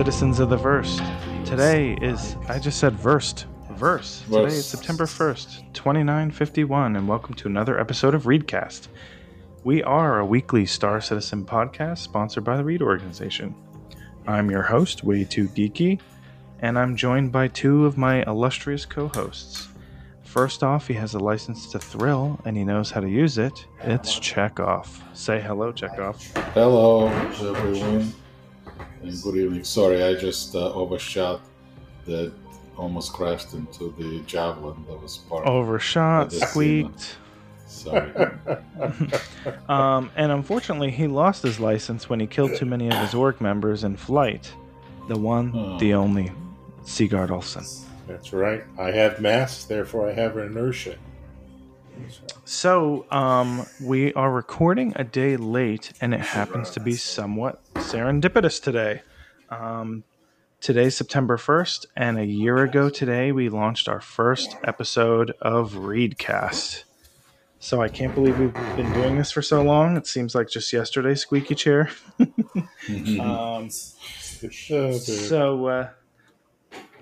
citizens of the verse. Today is, I just said versed. Verse. Today is September 1st, 2951, and welcome to another episode of REEDcast. We are a weekly Star Citizen podcast sponsored by the REED Organization. I'm your host, Way Too Geeky, and I'm joined by two of my illustrious co hosts. First off, he has a license to thrill and he knows how to use it. It's Chekov. Say hello, Chekov. Hello, everyone, and good evening. Sorry, I just uh, overshot that almost crashed into the javelin that was part Overshot, of the squeaked. Sorry. Um, and unfortunately, he lost his license when he killed too many of his org members in flight. The one, Oh. the only, Sigard Olsen. That's right. I have mass, therefore I have inertia. So, um, we are recording a day late, and it happens to be somewhat serendipitous today. Um, today's September 1st, and a year ago today, we launched our first episode of REEDcast. So, I can't believe we've been doing this for so long. It seems like just yesterday, squeaky chair. um, Uh, So, uh,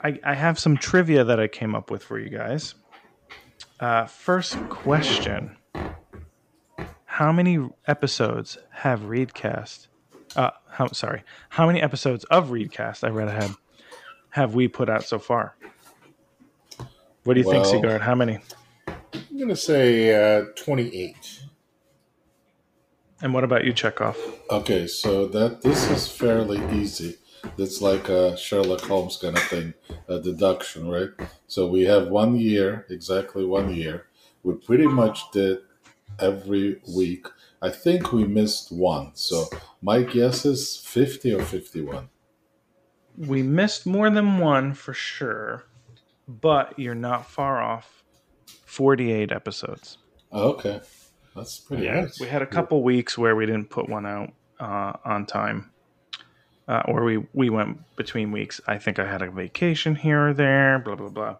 I, I have some trivia that I came up with for you guys. Uh, first question How many episodes have REEDcast? Uh, how, sorry. How many episodes of REEDcast, I read ahead, have we put out so far? What do you think, Sigard? How many? I'm going to say uh, 28. And what about you, Chekov? okay, so that this is fairly easy. It's like a Sherlock Holmes kind of thing, a deduction, right? So we have one year, exactly one year. We pretty much did every week. I think we missed one. So my guess is 50 or 51. We missed more than one for sure, but you're not far off. 48 episodes. Oh, okay. That's pretty Yeah, nice. we had a couple weeks where we didn't put one out uh, on time, uh, or we we went between weeks. I think I had a vacation here or there. Blah blah blah.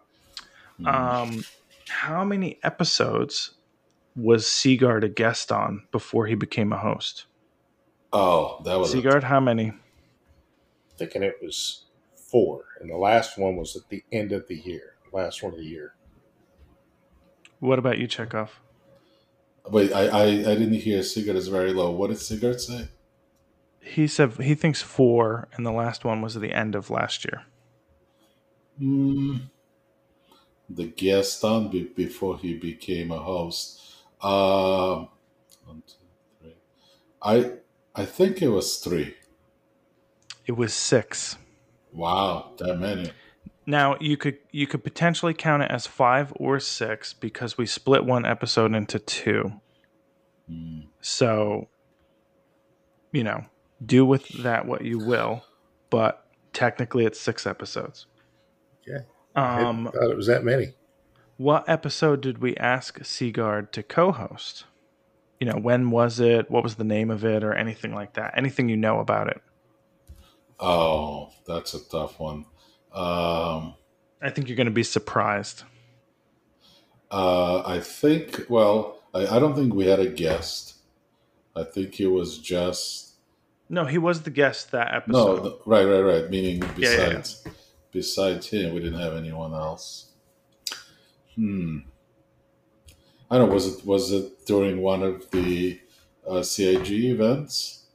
Um, how many episodes was Sigard a guest on before he became a host? Oh, that was a Sigard, how many? Thinking it was four. And the last one was at the end of the year. Last one of the year. What about you, Chekov? Wait, I, I, I didn't hear Sigard is very low. What did Sigard say? He said he thinks four, and the last one was at the end of last year. Hmm. The guest on be, before he became a host. Uh, one, two, three. I I think it was three. It was six. Wow, that many. Now you could you could potentially count it as five or six because we split one episode into two. Hmm. So, you know, do with that what you will, but technically it's six episodes. Yeah. Um, I thought it was that many. what episode did we ask Sigard to co-host? You know, when was it? What was the name of it, or anything like that? Anything you know about it? Oh, that's a tough one. Um, I think you're going to be surprised. uh, I think. Well, I, I don't think we had a guest. I think it was just No, he was the guest that no. episode. th- right, right, right. Meaning Yeah, yeah, yeah. besides besides him, we didn't have anyone else. Hmm. I don't know. Was it was it during one of the uh, CIG events?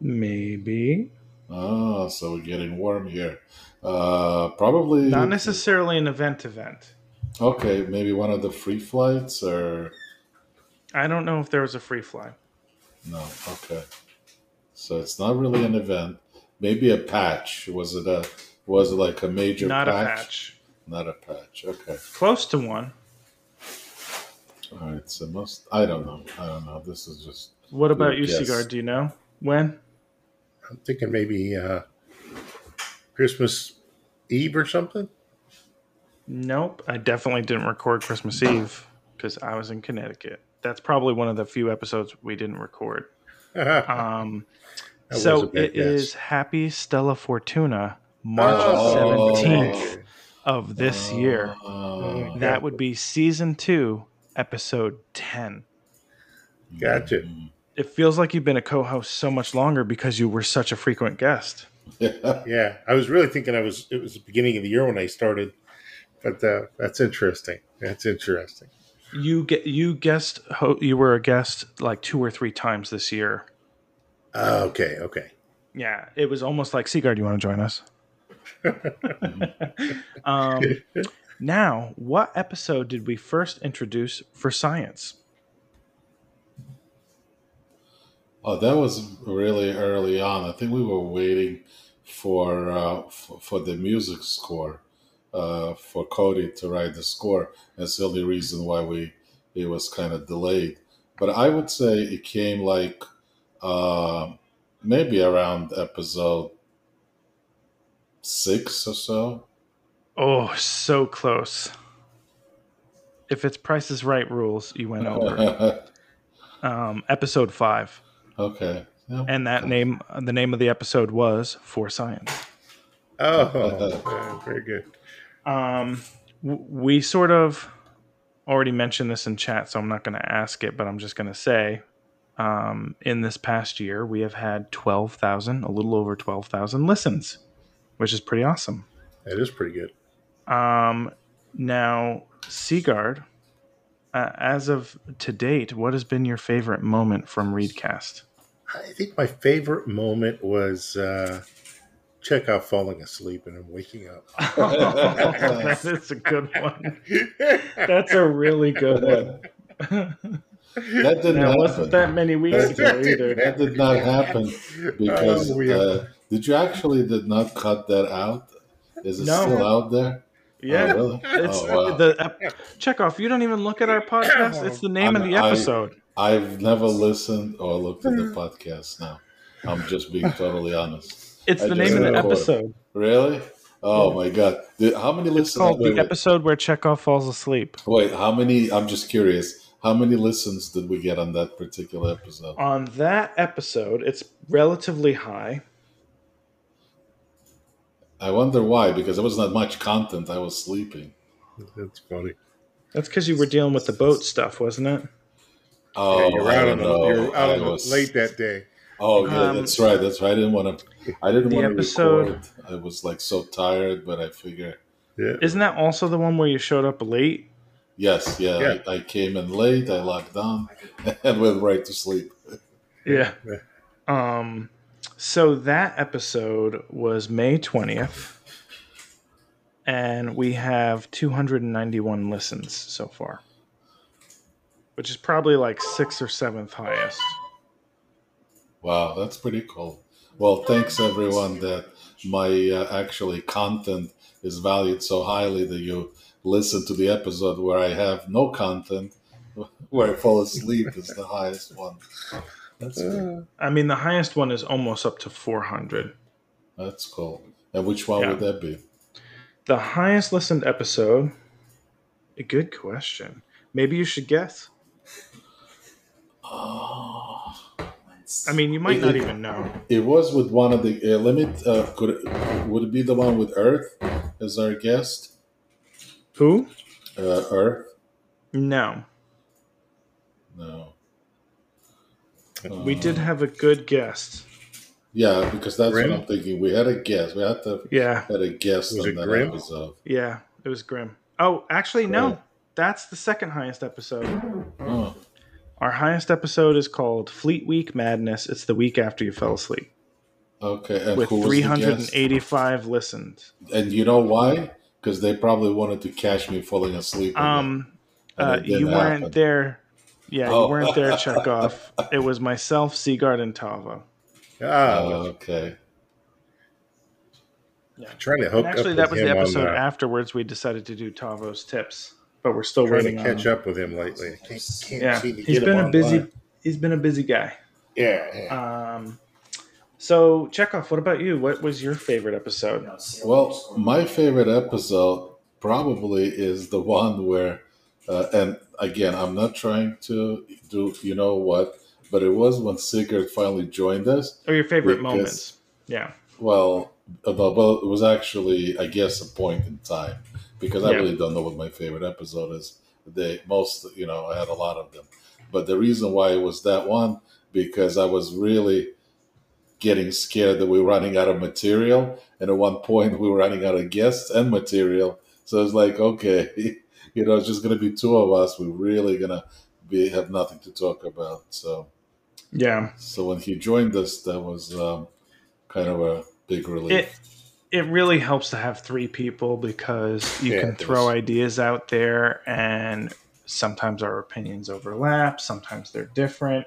Maybe Ah, so we're getting warm here. Uh, probably not necessarily an event. Event. Okay, maybe one of the free flights or I don't know if there was a free fly. no. Okay, so it's not really an event. Maybe a patch. Was it a? Was it like a major? Not patch? a patch. Not a patch. Okay. Close to one. All right. So most. I don't know. I don't know. This is just. What about Good you, guess. Sigard? Do you know when? I'm thinking maybe uh, Christmas Eve or something. Nope. I definitely didn't record Christmas Eve because I was in Connecticut. That's probably one of the few episodes we didn't record. Um, so a bad it guess. is Happy Stella Fortuna, March Oh. seventeenth of this year. Uh, That would be season two, episode ten. Gotcha. mm, It feels like you've been a co-host so much longer because you were such a frequent guest. Yeah. Yeah, I was really thinking I was it was the beginning of the year when I started, but uh, that's interesting. That's interesting. You get you guessed ho- you were a guest like two or three times this year. Uh, okay, okay. Yeah, it was almost like Sigard. You want to join us? um, now, what episode did we first introduce for science? Oh, that was really early on. I think we were waiting for uh, for, for the music score uh, for Cody to write the score. That's the only reason why we it was kind of delayed. But I would say it came like uh, maybe around episode six or so. Oh, so close. If it's Price is Right rules, you went over. um, episode five, okay. Yeah. and that name, the name of the episode was For Science. Oh, very good. Um, we sort of already mentioned this in chat, so I'm not going to ask it, but I'm just going to say, um, in this past year, we have had 12,000, a little over 12,000 listens, which is pretty awesome. That is pretty good. Um, now, Sigard, uh, as of to date, what has been your favorite moment from REEDcast? I think my favorite moment was uh, Chekov falling asleep and then waking up. that is a good one. That's a really good one. That didn't Now, happen. wasn't that many weeks ago either. That did not happen because Oh, uh, did you actually did not cut that out? Is it No. still out there? Yeah. Oh, really? It's oh, wow. the uh, Chekov. You don't even look at our podcast. It's the name of the I'm- I- episode. I've never listened or looked at the podcast now. I'm just being totally honest. It's I the name of the episode. Really? Oh my god! Did, how many It's listens? called wait, the wait, episode where Chekov falls asleep. wait, how many? I'm just curious. How many listens did we get on that particular episode? On that episode, it's relatively high. I wonder why. Because there was not much content. I was sleeping. That's funny. That's because you were dealing with the boat stuff, wasn't it? Oh, Yeah, you're I out, on don't the, know. you're out I on the was late that day. Oh, yeah, Um, that's right. That's right. I didn't want to. I didn't want to episode- record. I was like so tired, but I figure. Yeah. Isn't that also the one where you showed up late? Yes, yeah. Yeah. I, I came in late. I locked on and went right to sleep. Yeah. Yeah. Um, so that episode was May 20th, and we have 291 listens so far, which is probably like sixth or seventh highest. Wow, that's pretty cool. Well, thanks everyone that my uh, actually content is valued so highly that you listen to the episode where I have no content, where I fall asleep is the highest one. That's good. I mean, the highest one is almost up to 400. That's cool. And which one Yeah. would that be? The highest listened episode? A good question. Maybe you should guess. Oh, I mean, you might not even know. it was with one of the uh, limit. Uh, could it, would it be the one with Earth as our guest? Who? Uh, Earth? No. No. We did have a good guest. Yeah, because that's Grim? what I'm thinking. We had a guest. We had to Yeah. had a guest Was on it that Grim? episode. Yeah, it was grim. Oh, actually, no. That's the second highest episode. Oh, Our highest episode is called Fleet Week Madness. It's the week after you fell asleep okay. And with who was the guest? 385 listens. And you know why? Because they probably wanted to catch me falling asleep. Um, uh, it didn't you weren't happen. there. Yeah, Oh. you weren't there, Chekov. It was myself, Sigard, and Tavo. Ah, Oh, okay. trying to hook And actually, up that with was the episode on, uh, afterwards we decided to do Tavo's tips, but we're still trying to catch on. up with him lately. I can't, can't Yeah, seem to he's get been him a busy. online. He's been a busy guy. Yeah, yeah. Um, so Chekov, what about you? What was your favorite episode? Well, my favorite episode probably is the one where, uh, and again, I'm not trying to do you know what, but it was when Sigard finally joined us. Or your favorite Because- moments? Yeah. Well, well, it was actually, I guess, a point in time because I Yeah. really don't know what my favorite episode is. They most, you know, I had a lot of them, but the reason why it was that one because I was really getting scared that we were running out of material. And at one point, we were running out of guests and material. So it's like, okay, you know, it's just going to be two of us. We're really going to be have nothing to talk about. So yeah. So when he joined us, that was um, kind of a big relief. It, it really helps to have three people because you yeah, can throw ideas out there and sometimes our opinions overlap, sometimes they're different.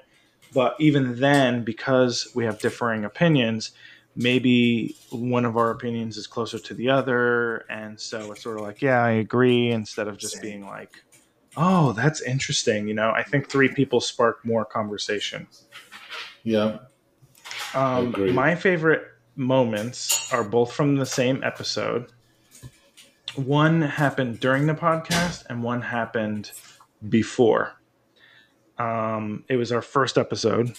But even then, because we have differing opinions, maybe one of our opinions is closer to the other. And so it's sort of like, yeah, I agree, instead of just being like, oh, that's interesting. You know, I think three people spark more conversation. Yeah. Um, my favorite moments are both from the same episode. One happened during the podcast, and one happened before. Um, it was our first episode.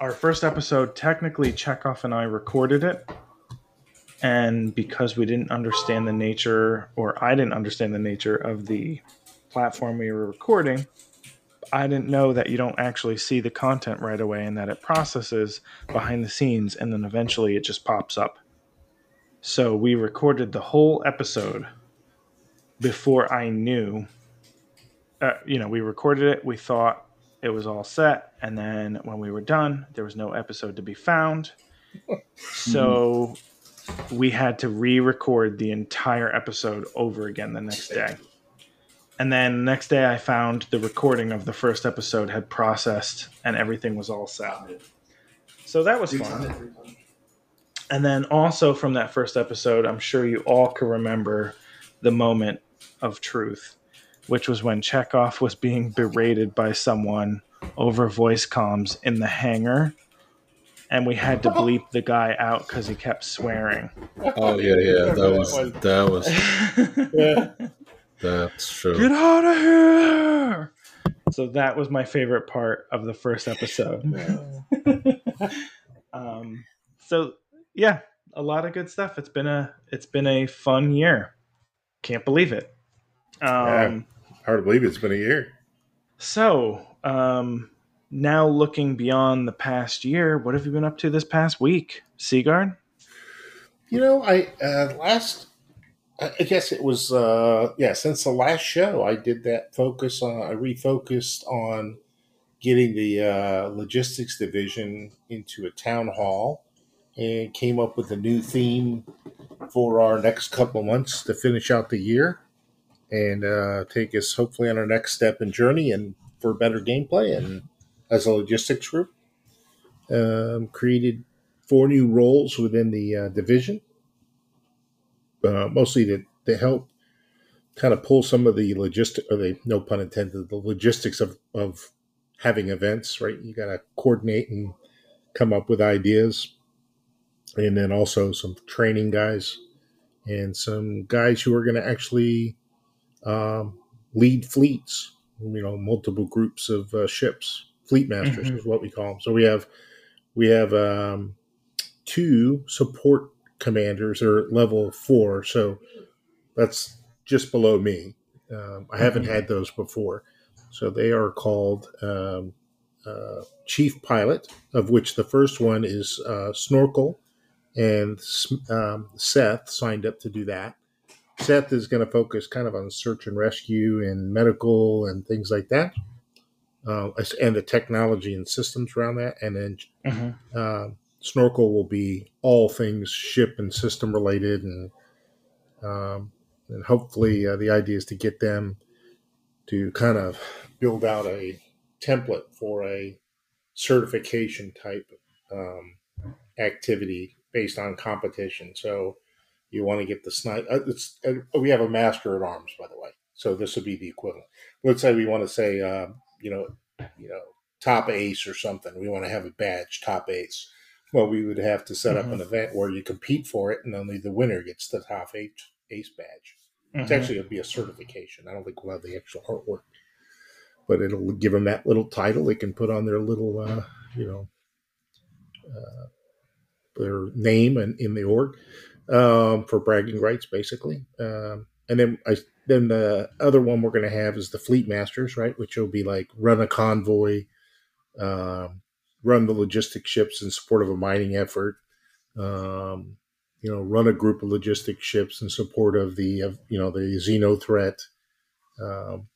Our first episode, technically, Chekov and I recorded it. And because we didn't understand the nature, or I didn't understand the nature of the platform we were recording, I didn't know that you don't actually see the content right away and that it processes behind the scenes and then eventually it just pops up. So we recorded the whole episode before I knew. Uh, you know, we recorded it, we thought it was all set, and then when we were done, there was no episode to be found. so we had to re record the entire episode over again the next day. And then the next day, I found the recording of the first episode had processed and everything was all set. So that was fun. And then also from that first episode, I'm sure you all can remember the moment of truth, which was when Chekov was being berated by someone over voice comms in the hangar. And we had to bleep the guy out because he kept swearing. Oh yeah, yeah, that was that was. yeah. That's true. Get out of here! So that was my favorite part of the first episode. um, so yeah, a lot of good stuff. It's been a it's been a fun year. Can't believe it. Um, yeah, hard to believe it's been a year. So um, now looking beyond the past year, what have you been up to this past week, Sigard? You know, I uh, last I guess it was uh, yeah. Since the last show, I did that focus on. I refocused on getting the uh, logistics division into a town hall, and came up with a new theme for our next couple months to finish out the year, and uh, take us hopefully on our next step in journey and for better gameplay. And as a logistics group, um, created four new roles within the uh, division uh, mostly to, to help kind of pull some of the logistic, or the no pun intended, the logistics of, of having events, right? You got to coordinate and come up with ideas. And then also some training guys and some guys who are going to actually um, lead fleets, you know, multiple groups of uh, ships. Fleet masters mm-hmm. is what we call them. So we have we have um, two support commanders are level four, so that's just below me. Um, I haven't had those before, so they are called um, uh, chief pilot, of which the first one is uh, snorkel, and um, Seth signed up to do that. Seth is going to focus kind of on search and rescue and medical and things like that, uh, and the technology and systems around that. And then mm-hmm. Snorkel will be all things ship and system related, and um, and hopefully uh, the idea is to get them to kind of build out a template for a certification type um, activity based on competition. So you want to get the snipe. Uh, uh, we have a master at arms, by the way. So this would be the equivalent. Let's say we want to say, uh, you know, you know, top ace or something. We want to have a badge, top ace. Well, we would have to set mm-hmm. up an event where you compete for it, and only the winner gets the top ace, ace badge. Mm-hmm. It's actually going to be a certification. I don't think we'll have the actual artwork, but it'll give them that little title they can put on their little, uh, you know, uh, their name and in the org um, for bragging rights, basically. Um, and then I then the other one we're going to have is the fleet masters, right? Which will be like run a convoy, um, run the logistic ships in support of a mining effort. Um, you know, run a group of logistic ships in support of the of, you know the Xeno threat. Um,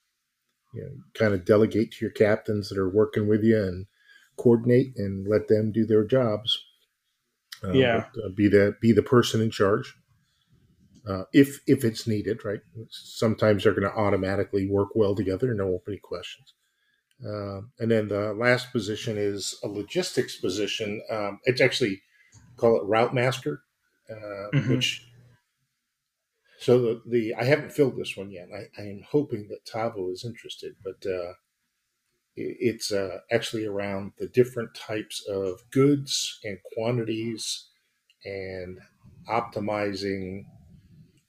you know, kind of delegate to your captains that are working with you and coordinate and let them do their jobs. Uh, yeah, but, uh, be the be the person in charge uh, if if it's needed. Right. Sometimes they're going to automatically work well together, and there won't be any questions. Uh, and then the last position is a logistics position. Um, it's actually call it route master, uh, mm-hmm. which so the, the I haven't filled this one yet. I, I am hoping that Tavo is interested, but uh, it, it's uh, actually around the different types of goods and quantities and optimizing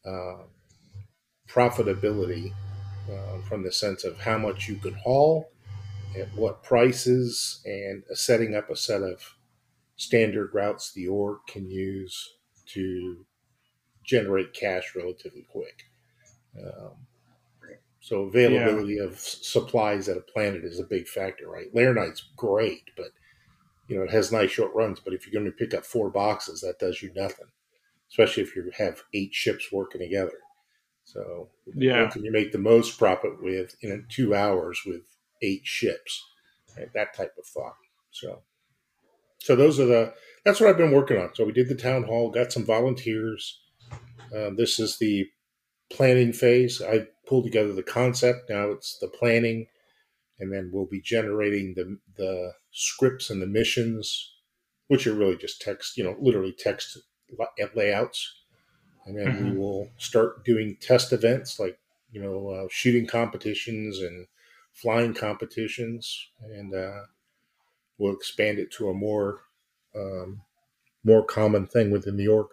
uh, profitability uh, from the sense of how much you can haul, at what prices, and setting up a set of standard routes the org can use to generate cash relatively quick. Um, so availability yeah. of supplies at a planet is a big factor, right? Laranite's great, but you know it has nice short runs. But if you're going to pick up four boxes, that does you nothing, especially if you have eight ships working together. So yeah, can you make the most profit with in two hours with eight ships? Right? That type of thought. So, so those are the that's what I've been working on. So we did the town hall, got some volunteers. Uh, this is the planning phase. I pulled together the concept. Now it's the planning, and then we'll be generating the the scripts and the missions, which are really just text, you know, literally text layouts. And then mm-hmm. we will start doing test events like you know uh, shooting competitions and flying competitions, and uh, we'll expand it to a more um, more common thing within the org.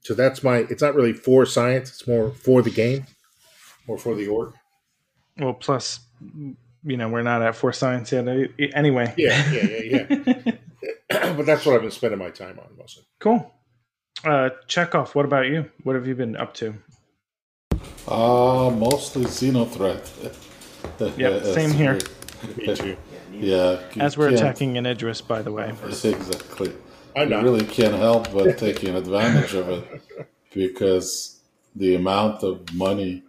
So that's my. It's not really for science. It's more for the game, or for the org. Well, plus, you know, we're not at for science yet. Anyway. Yeah, yeah, yeah, yeah. but that's what I've been spending my time on mostly. Cool. Uh, Chekov. What about you? What have you been up to? Uh mostly Xenothreat. yep, same here. Me too. Yeah. As we're attacking an Idris, by the way. Exactly. I really can't help but taking advantage of it because the amount of money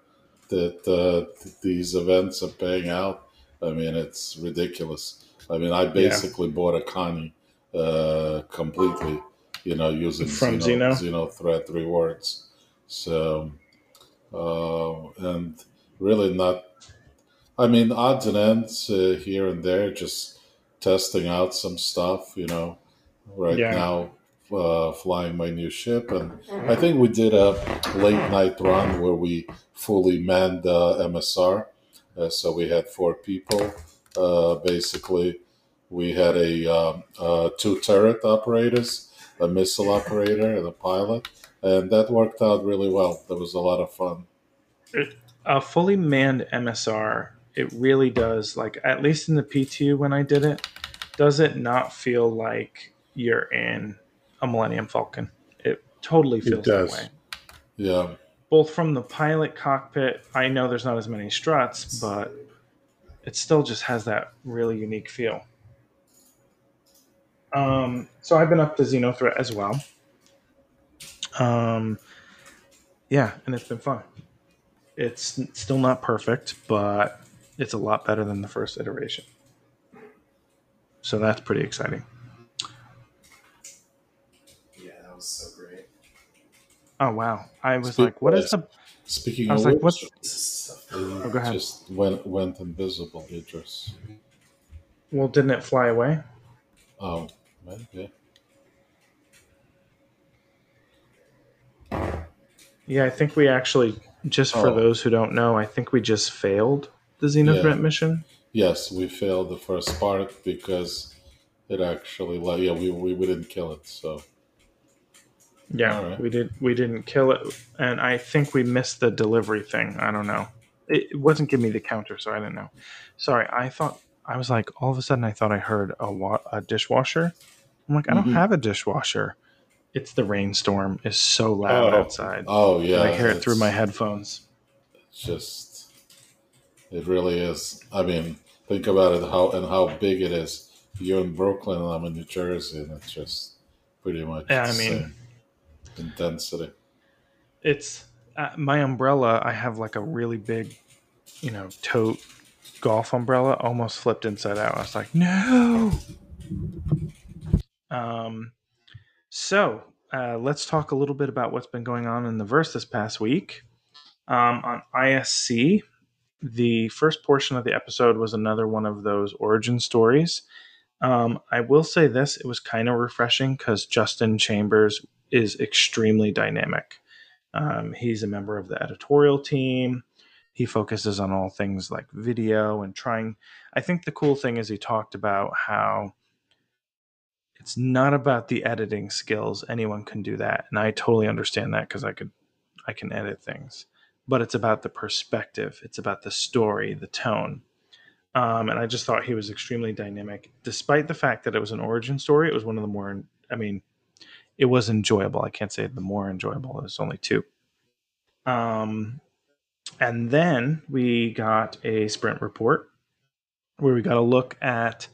that uh, these events are paying out, I mean, it's ridiculous. I mean, I basically yeah. bought a Connie uh, completely, you know, using From Xeno, Xeno threat rewards. So, uh, and really not, I mean, odds and ends uh, here and there, just testing out some stuff, you know right yeah. now uh, flying my new ship. And I think we did a late night run where we fully manned uh, MSR. Uh, so we had four people. Uh, basically, we had a um, uh, two turret operators, a missile operator, and a pilot, and that worked out really well. That was a lot of fun. A fully manned MSR, it really does. Like at least in the PTU when I did it, does it not feel like you're in a Millennium Falcon. It totally feels it that way. Yeah. Both from the pilot cockpit, I know there's not as many struts, but it still just has that really unique feel. Um, so I've been up to Xenothreat as well. Um, yeah, and it's been fun. It's still not perfect, but it's a lot better than the first iteration. So that's pretty exciting. Yeah, that was so great. Oh wow! I was Speak, like, "What is the?" Speaking I was of like, which, "What?" Oh, go ahead. Just went went invisible, Idris. Well, didn't it fly away? Oh, maybe. Yeah, I think we actually, just for oh. those who don't know, I think we just failed the Xenothreat yeah. mission. Yes, we failed the first part because it actually, like, yeah, we, we, we didn't kill it, so. Yeah, right. we did. We didn't kill it, and I think we missed the delivery thing. I don't know. It, it wasn't giving me the counter, so I didn't know. Sorry, I thought I was like all of a sudden I thought I heard a, wa- a dishwasher. I'm like, I don't mm-hmm. have a dishwasher. It's the rainstorm is so loud oh. outside. Oh yeah, I hear it through my headphones. It's just, it really is. I mean, think about it how and how big it is. You're in Brooklyn and I'm in New Jersey, and it's just pretty much Yeah, I mean- intensity. It's uh, my umbrella. I have like a really big, you know, tote golf umbrella. Almost flipped inside out. I was like, no. Um, so uh, let's talk a little bit about what's been going on in the verse this past week. Um, on ISC, the first portion of the episode was another one of those origin stories. Um, I will say this: it was kind of refreshing because Justin Chambers is extremely dynamic. Um, he's a member of the editorial team. He focuses on all things like video and trying. I think the cool thing is he talked about how it's not about the editing skills. Anyone can do that, and I totally understand that because I could, I can edit things. But it's about the perspective. It's about the story, the tone. Um, and I just thought he was extremely dynamic, despite the fact that it was an origin story. It was one of the more, I mean, it was enjoyable. I can't say the more enjoyable. It was only two. Um, and then we got a sprint report where we got a look at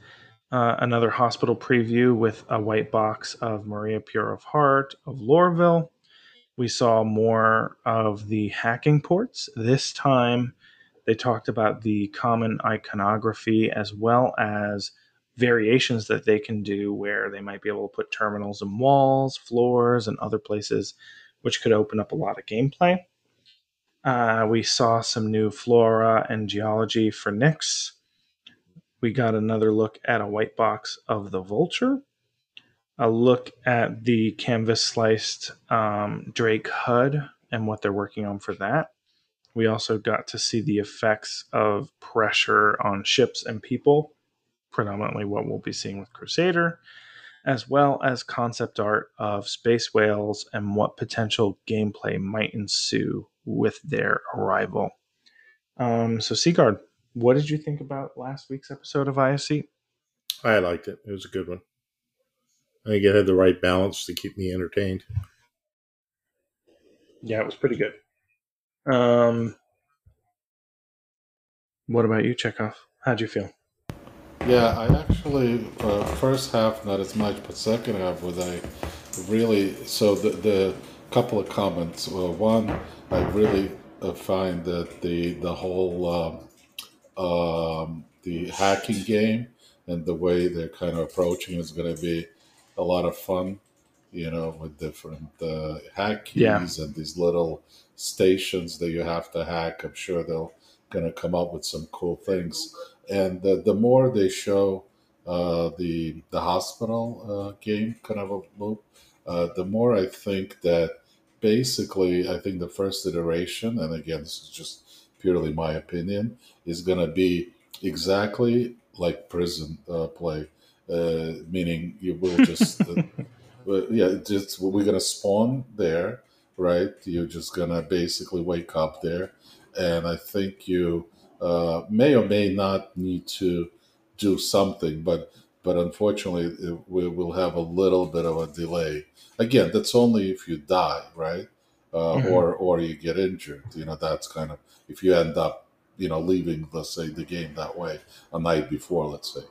uh, another hospital preview with a white box of Maria Pure of Heart of Lorville. We saw more of the hacking ports. This time, they talked about the common iconography as well as variations that they can do where they might be able to put terminals in walls, floors, and other places, which could open up a lot of gameplay. Uh, we saw some new flora and geology for Nyx. We got another look at a white box of the vulture, a look at the canvas sliced um, Drake HUD and what they're working on for that. We also got to see the effects of pressure on ships and people, predominantly what we'll be seeing with Crusader, as well as concept art of space whales and what potential gameplay might ensue with their arrival. Um, so, Sigard, what did you think about last week's episode of ISC? I liked it. It was a good one. I think it had the right balance to keep me entertained. Yeah, it was pretty good. Um, what about you, Chekov? How'd you feel? Yeah, I actually uh, first half not as much, but second half was I really so the the couple of comments. Well, one, I really uh, find that the the whole um, um, the hacking game and the way they're kind of approaching is going to be a lot of fun. You know, with different uh, hack keys Yeah. and these little stations that you have to hack. I'm sure they'll going to come up with some cool things. And the, the more they show uh, the the hospital uh, game kind of a loop, uh, the more I think that basically I think the first iteration, and again this is just purely my opinion, is going to be exactly like prison uh, play, uh, meaning you will just uh, yeah, just we're gonna spawn there, right? You're just gonna basically wake up there, and I think you uh, may or may not need to do something, but but unfortunately, we will have a little bit of a delay. Again, that's only if you die, right? Uh, Mhm. Or or you get injured. You know, that's kind of if you end up, you know, leaving, let's say, the game that way a night before, let's say.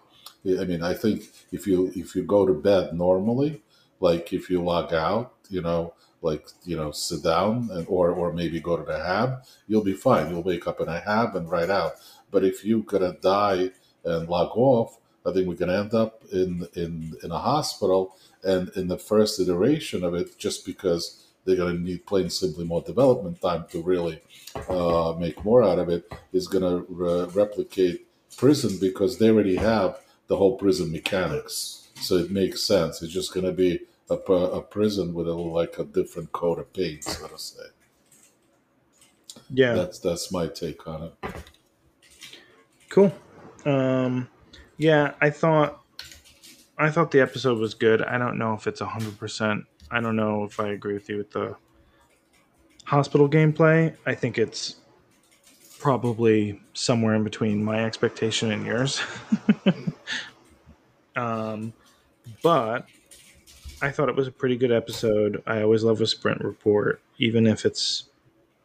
I mean, I think if you if you go to bed normally, like if you log out, you know, like you know, sit down and or or maybe go to the hab, you'll be fine. You'll wake up in a hab and right out. But if you're gonna die and log off, I think we're gonna end up in in in a hospital. And in the first iteration of it, just because they're gonna need plain simply more development time to really uh, make more out of it, is gonna re- replicate prison because they already have the whole prison mechanics. So it makes sense. It's just going to be a, a prison with a like a different coat of paint, so to say. Yeah, That's that's my take on it. cool. Um, yeah, I thought I thought the episode was good. I don't know if it's hundred percent. I don't know if I agree with you with the hospital gameplay. I think it's probably somewhere in between my expectation and yours. um, but I thought it was a pretty good episode. I always love a sprint report, even if it's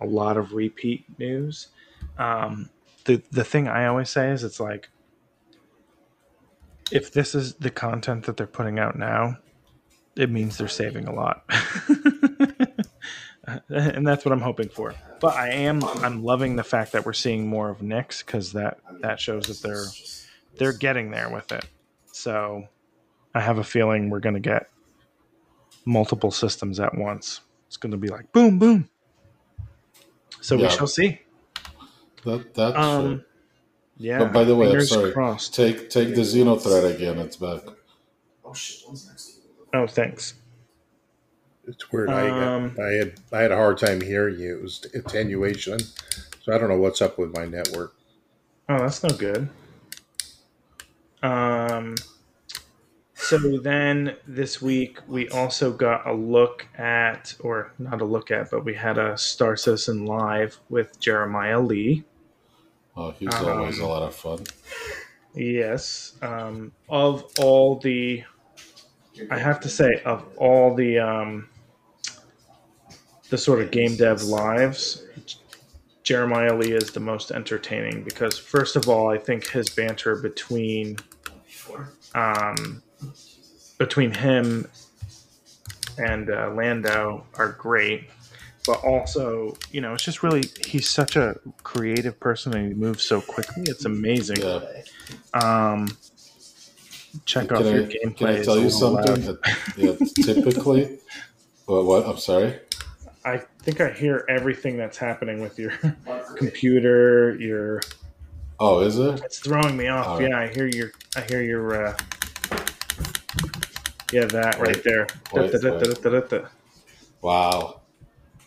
a lot of repeat news. Um, the the thing I always say is it's like if this is the content that they're putting out now, it means they're saving a lot. and that's what I'm hoping for. But I am I'm loving the fact that we're seeing more of Nyx because that that shows that they're they're getting there with it. So I have a feeling we're going to get multiple systems at once. It's going to be like boom, boom. So we shall see. That that's Um, yeah. But by the way, I'm sorry. crossed. Take take the Xeno threat again. It's back. Oh shit, one's next to you. Oh, thanks. It's weird. I, Um, I had I had a hard time hearing you. It was attenuation, so I don't know what's up with my network. Oh, that's no good. Um, so then this week we also got a look at, or not a look at, but we had a Star Citizen live with Jeremiah Lee. Oh, he's always a Um, lot of fun. Yes. Um, of all the, I have to say, of all the um, the sort of game dev lives, Jeremiah Lee is the most entertaining because, first of all, I think his banter between um, between him and uh, Lando are great. But also, you know, it's just really he's such a creative person and he moves so quickly. It's amazing. Yeah. Um, check out Can your I, gameplay. can I tell you something? That, yeah, typically, what, what? I'm sorry. I think I hear everything that's happening with your computer. Your Oh, is it? it's throwing me off. All right. Yeah, I hear your. I hear your. Uh, yeah, that right there. wait, Da-da-da-da-da-da-da. Wow.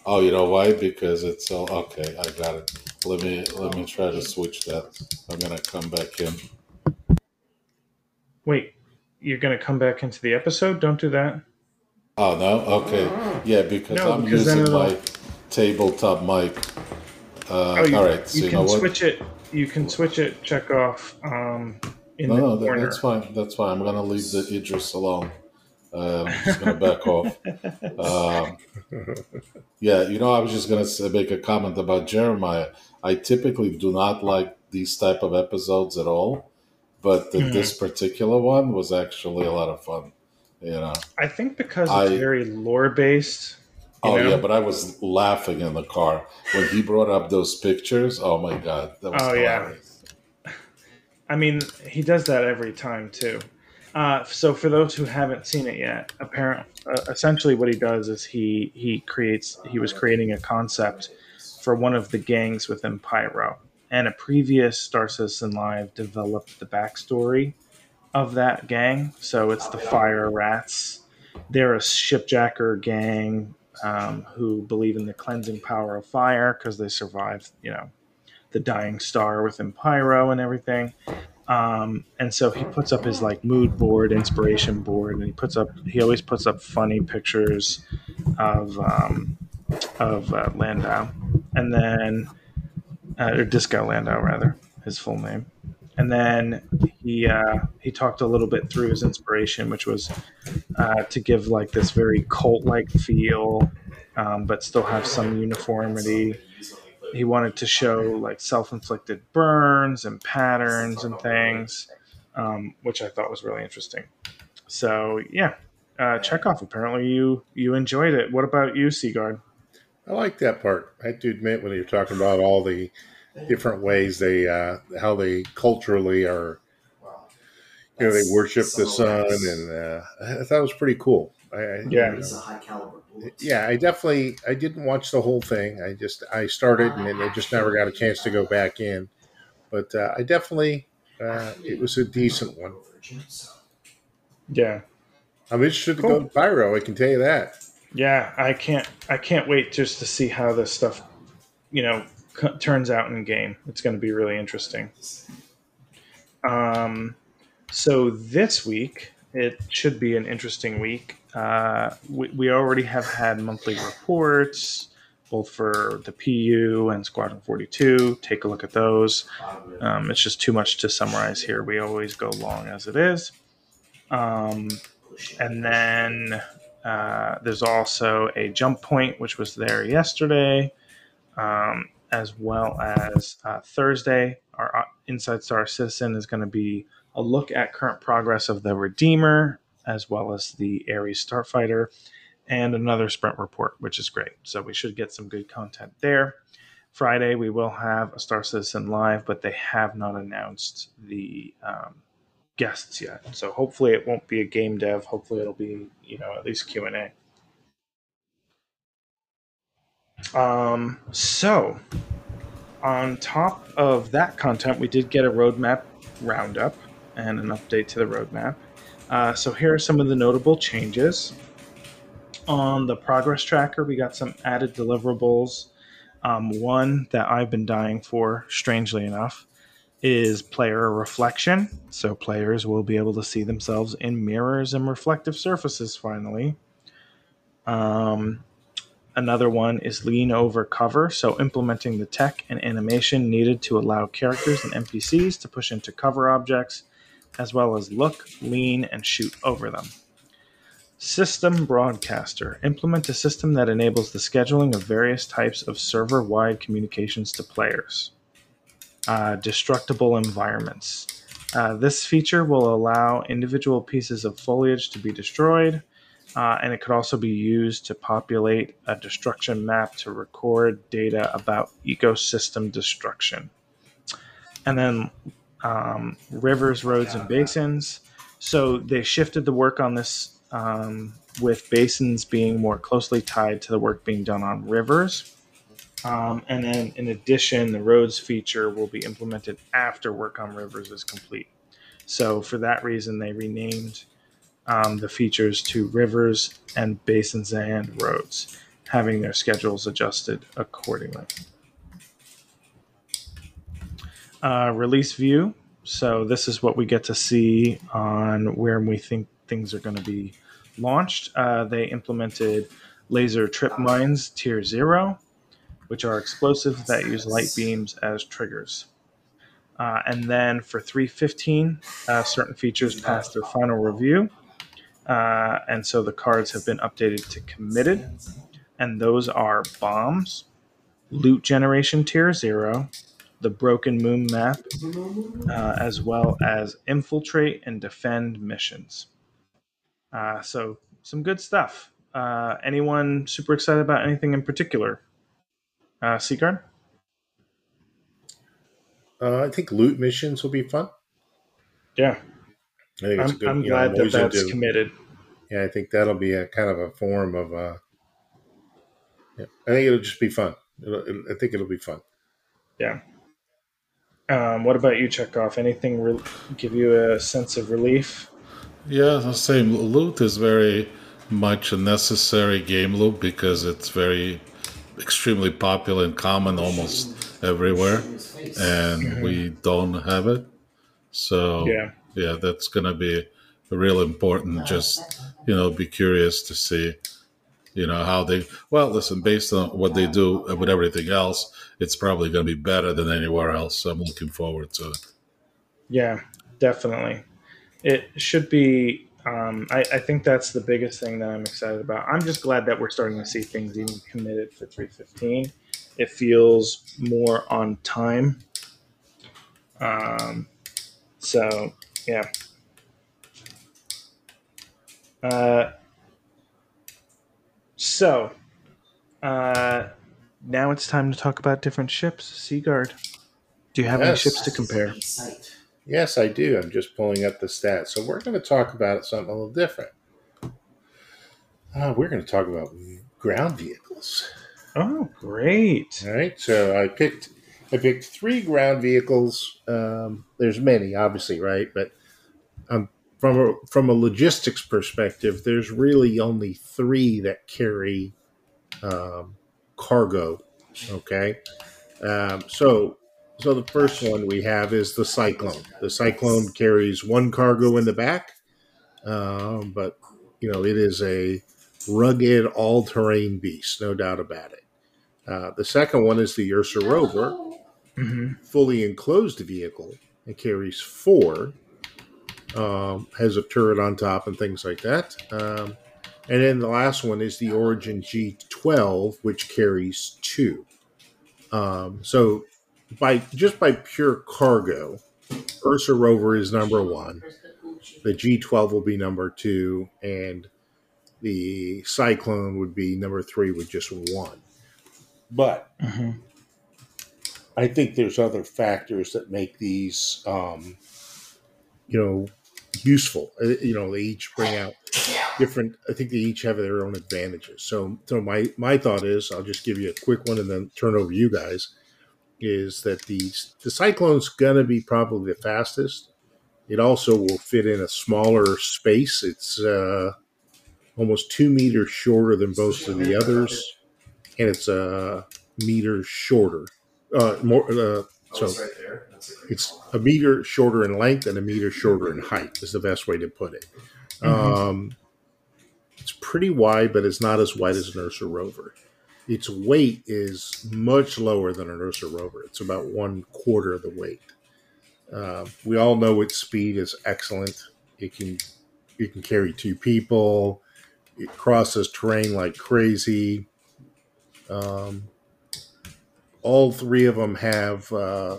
Oh, you know why? Because it's all okay. I got it. Let me let me try to switch that. I'm gonna come back in. Wait, you're gonna come back into the episode? Don't do that. Oh no. Okay. Yeah, because No, I'm because using my tabletop mic. Uh, Oh, you, all right. So you you, can switch it. You can switch it. Chekov. Um, in No, the no, that, that's fine. That's fine. I'm gonna leave the Idris alone. Uh, I'm just gonna back off. Um, yeah, you know, I was just gonna say, make a comment about Jeremiah. I typically do not like these type of episodes at all, but the, Mhm. this particular one was actually a lot of fun. You know. I think because it's I- very lore based. Oh know? yeah, but I was laughing in the car when he brought up those pictures. Oh my god, that was Oh, yeah. I mean, he does that every time too. Uh, so for those who haven't seen it yet, apparent, uh, essentially what he does is he he creates he was creating a concept for one of the gangs within Pyro, and a previous Star Citizen Live developed the backstory of that gang. So it's the Fire Rats. They're a shipjacker gang um, who believe in the cleansing power of fire because they survived, you know, the dying star within Pyro and everything. Um, and so he puts up his like mood board, inspiration board, and he puts up he always puts up funny pictures of um, of uh, Lando, and then uh, or Disco Lando rather, his full name. And then he uh, he talked a little bit through his inspiration, which was uh, to give like this very cult like feel, um, but still have some uniformity. He wanted to show like self-inflicted burns and patterns and things um, which i thought was really interesting. So yeah uh, chekov apparently you you enjoyed it. What about you sigard I like that part. I have to admit, when you're talking about all the different ways they, uh, how they culturally are, you know, they worship the sun, and uh, I thought it was pretty cool. I, I, Yeah. you know, a high caliber bullet. yeah, I definitely, I didn't watch the whole thing. I just, I started, and then I just never got a chance to go back in. But uh, I definitely, uh, it was a decent one. yeah I'm interested to go to Pyro. I can tell you that. Yeah i can't i can't wait just to see how this stuff you know c- turns out in game. It's going to be really interesting. Um so this week it should be an interesting week. Uh we, we already have had monthly reports both for the pu and squadron 42 take a look at those. Um, it's just too much to summarize here. We always go long as it is. Um, and then uh, there's also a jump point, which was there yesterday, um, as well as uh, Thursday. Our uh, Inside Star Citizen is going to be a look at current progress of the Redeemer, as well as the Ares Starfighter, and another sprint report, which is great. So we should get some good content there. Friday, we will have a Star Citizen live, but they have not announced the um, guests yet. So hopefully, it won't be a game dev. Hopefully, it'll be you know at least Q and A. Um, so, on top of that content, we did get a roadmap roundup and an update to the roadmap. Uh, so, here are some of the notable changes. On the progress tracker, we got some added deliverables. Um, one that I've been dying for, strangely enough, is player reflection. So, players will be able to see themselves in mirrors and reflective surfaces finally. Um, Another one is lean over cover, so implementing the tech and animation needed to allow characters and NPCs to push into cover objects, as well as look, lean, and shoot over them. System Broadcaster. Implement a system that enables the scheduling of various types of server wide communications to players. Uh, destructible environments. Uh, this feature will allow individual pieces of foliage to be destroyed, uh, and it could also be used to populate a destruction map to record data about ecosystem destruction. And then um, rivers, roads, and basins. So they shifted the work on this um, with basins being more closely tied to the work being done on rivers. Um, and then, in addition, the roads feature will be implemented after work on rivers is complete. So, for that reason, they renamed um, the features to rivers and basins and roads, having their schedules adjusted accordingly. Uh, release view. So this is what we get to see on where we think things are going to be launched. Uh, they implemented laser trip mines tier zero, which are explosives that use light beams as triggers. Uh, and then for 315, uh, certain features passed their final review. Uh, and so the cards have been updated to committed. And those are bombs, loot generation tier zero, the broken moon map, uh, as well as infiltrate and defend missions. Uh, so some good stuff. Uh, anyone super excited about anything in particular? Uh, Sigard? Uh, I think loot missions will be fun. Yeah, I think I'm, good, I'm you know, glad that that's into, committed. Yeah, I think that'll be a kind of a form of. Uh, yeah, I think it'll just be fun. It'll, it'll- I think it'll be fun. Yeah. Um, what about you, Chekov? Anything re- give you a sense of relief? Yeah, the same. Loot is very much a necessary game loop because it's very extremely popular and common almost everywhere, and we don't have it. So Yeah. yeah, that's gonna be real important. Just you know, be curious to see, you know, how they. Well, listen, based on what they do with everything else, it's probably gonna be better than anywhere else. So I'm looking forward to it. Yeah, definitely. It should be. Um, I, I think that's the biggest thing that I'm excited about. I'm just glad that we're starting to see things even committed for 315. It feels more on time. Um, so, yeah. Uh, so, uh, now it's time to talk about different ships. Sigard, do you have any ships to compare? Yes, I do. I'm just pulling up the stats. So we're going to talk about something a little different. Uh, we're going to talk about ground vehicles. Oh, great. All right. So I picked I picked three ground vehicles. Um, there's many, obviously, right? But um, from a, from a logistics perspective, there's really only three that carry um, cargo. Okay. Um, so so the first one we have is the Cyclone. The Cyclone carries one cargo in the back, um, but you know it is a rugged, all-terrain beast, no doubt about it. Uh, the second one is the Ursa Rover, hmm fully enclosed vehicle. It carries four, um, has a turret on top and things like that. Um, and then the last one is the Origin G12, which carries two. Um, so by just by pure cargo, Ursa Rover is number one. The G12 will be number two, and the Cyclone would be number three with just one. But Mhm. I think there's other factors that make these, um, you know, useful. Uh, You know, they each bring out different. I think they each have their own advantages. So, so my my thought is, I'll just give you a quick one and then turn over to you guys. Is that the the Cyclone's gonna be probably the fastest. It also will fit in a smaller space. It's uh, almost two meters shorter than both of the others, and it's a meter shorter. Uh, more. Uh, Oh, so it's right there. That's a great it's call. a meter shorter in length and a meter shorter in height is the best way to put it. Mhm. Um, it's pretty wide, but it's not as wide as an Ursa Rover. Its weight is much lower than an Ursa Rover. It's about one quarter of the weight. Um, we all know its speed is excellent. It can it can carry two people. It crosses terrain like crazy. Um, all three of them have uh,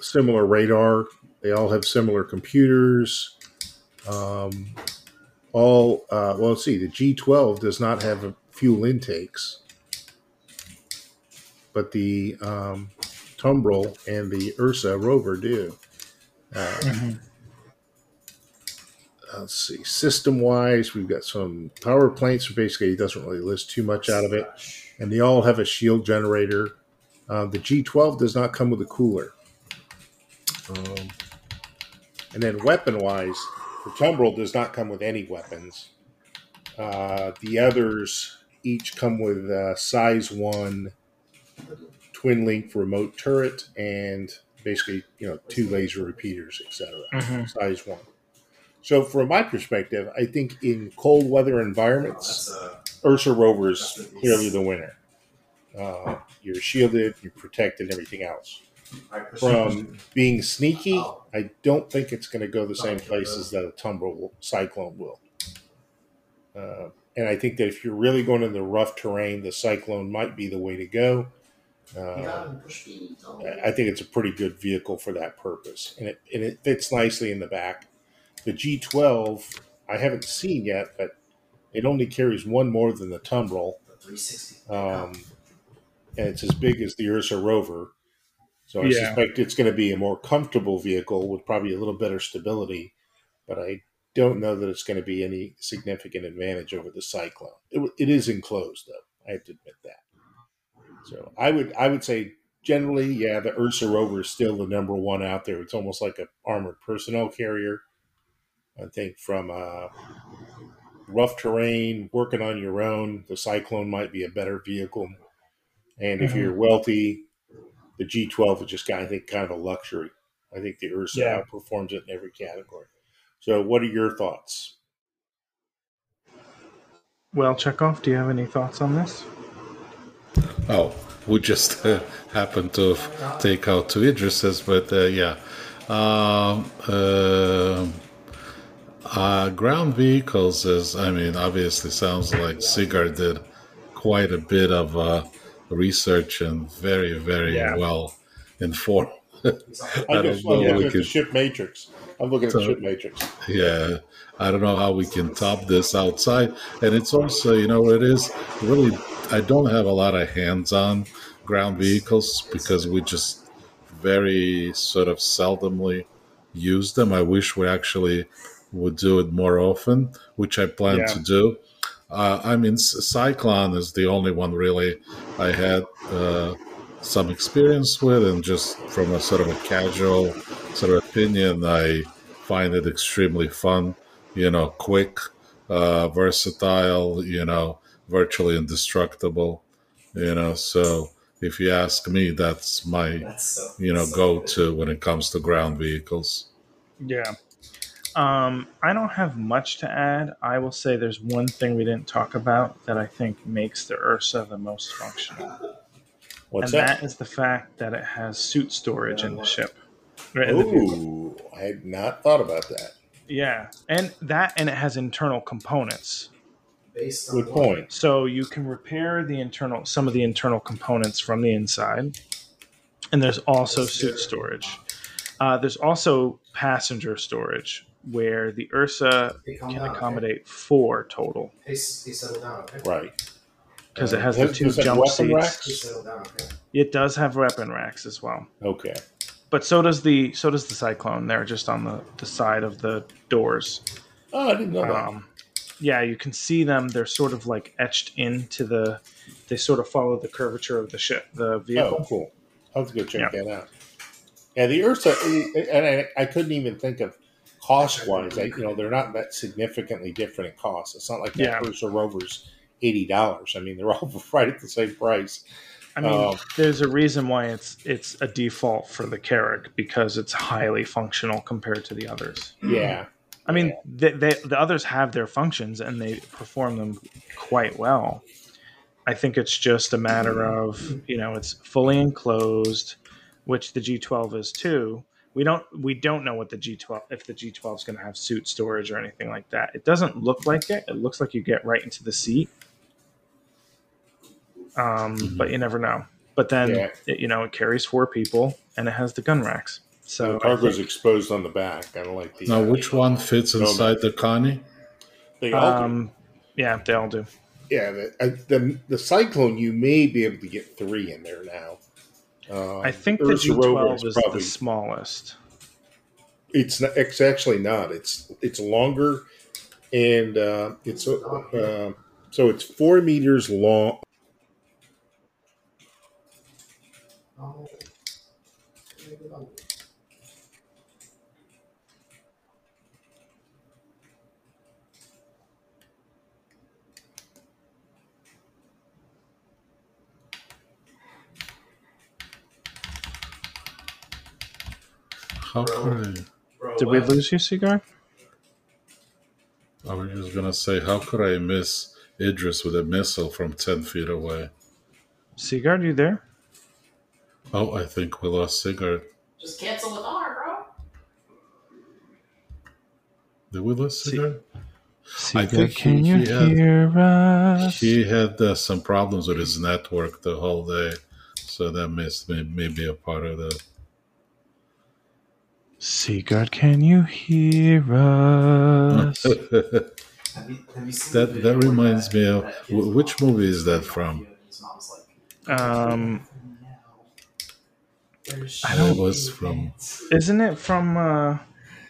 similar radar. They all have similar computers. Um, all uh, well, let's see. The G12 does not have fuel intakes, but the um, Tumbril and the Ursa rover do. Uh, Mhm. let's see. System wise, we've got some power plants. Basically, it doesn't really list too much out of it and they all have a shield generator. Uh, the G12 does not come with a cooler. Um, and then weapon wise, the Tumbril does not come with any weapons. Uh, the others each come with uh, size one twin link remote turret and basically you know two laser repeaters, etc. Mhm. Size one. So from my perspective, I think in cold weather environments, That's uh, Ursa Rover is clearly the winner. Uh, you're shielded, you're protected, and everything else. From being sneaky, I don't think it's going to go the same places that a Tumbril Cyclone will. Uh, and I think that if you're really going in the rough terrain, the Cyclone might be the way to go. You Uh, got him push me. I I think it's a pretty good vehicle for that purpose, and it and it fits nicely in the back. The G12 I haven't seen yet, but it only carries one more than the Tumbril. The 360. um, and it's as big as the Ursa Rover. So I Yeah. suspect it's going to be a more comfortable vehicle with probably a little better stability, but I don't know that it's going to be any significant advantage over the Cyclone. It, it is enclosed, though. I have to admit that. So I would I would say generally, yeah, the Ursa Rover is still the number one out there. It's almost like an armored personnel carrier. I think from uh, rough terrain, working on your own, the Cyclone might be a better vehicle. And if Mhm. you're wealthy, the G12 is just kind of, I think kind of a luxury. I think the Ursa Yeah. outperforms it in every category. So, what are your thoughts? Well, Chekov, do you have any thoughts on this? Oh, we just uh, happened to take out two Idrises, but uh, yeah. Um, um, uh, ground vehicles is, I mean, obviously sounds like Sigar did quite a bit of uh, research and very, very Yeah. well informed. I I just, don't I'm know. looking We at the ship matrix. I'm looking at the ship matrix. yeah, I don't know how we can top this outside. And it's also, you know, it is really, I don't have a lot of hands on ground vehicles because we just very sort of seldomly use them. I wish we actually would do it more often, which I plan Yeah. to do. Uh, I mean, Cyclone is the only one really I had uh, some experience with, and just from a sort of a casual sort of opinion, I find it extremely fun. You know, quick, uh, versatile. You know, virtually indestructible. You know, so if you ask me, that's my That's so. you know so go to when it comes to ground vehicles. Yeah. Um, I don't have much to add. I will say there's one thing we didn't talk about that I think makes the Ursa the most functional. What's and that? that is the fact that it has suit storage in the ship. Right, in the vehicle. Ooh, I had not thought about that. Yeah. And that and it has internal components. Based on Good what- point. So you can repair the internal some of the internal components from the inside. And there's also suit storage. Uh, there's also passenger storage where the Ursa can down, okay? accommodate four total Hey, s- hey, settle down, okay? Right. because Uh, it has the two does it have jump seats. racks? Hey, settle down, okay? It does have weapon racks as well, Okay. but so does the so does the Cyclone. They're just on the, the side of the doors. Oh, I didn't know that. Um, yeah, you can see them. They're sort of like etched into the. They sort of follow the curvature of the ship, the vehicle. oh, cool. I'll have to go check Yeah. that out. Yeah, the Ursa, and I, I couldn't even think of cost wise. You know, they're not that significantly different in cost. It's not like the Yeah. Ursa Rover's eighty dollars. I mean, they're all right at the same price. I mean, Um, there's a reason why it's it's a default for the Carrack because it's highly functional compared to the others. Yeah, I mean, they, they, the others have their functions and they perform them quite well. I think it's just a matter of you know it's fully enclosed, which the G12 is too. We don't we don't know what the G12 if the G12 is going to have suit storage or anything like that. It doesn't look like it. It looks like you get right into the seat, um, but you never know. But then Yeah. it, you know it carries four people and it has the gun racks. So the I cargo's think- exposed on the back, I don't like the. Now, uh, which one fits inside the Connie? They all do. um, yeah, they all do. yeah, the, uh, the the Cyclone, you may be able to get three in there now. Uh, I think the G12 is probably the smallest. It's not, it's actually not. It's it's longer, and uh, it's uh, so it's four meters long. How could I? Bro, Did we lose you, Sigard? I was just gonna say, how could I miss Idris with a missile from ten feet away? Sigard, you there? Oh, I think we lost Sigard. Just cancel with R, bro. Did we lose See- Sigard? Sigard, think can he- you he had- hear us? He had uh, some problems with his network the whole day, so that missed may, maybe a part of the. Sigard, can you hear us? Have you, have you That- that reminds me of- that kid wh- which movie is that from? His mom's like, um, I don't- It was from isn't it from uh,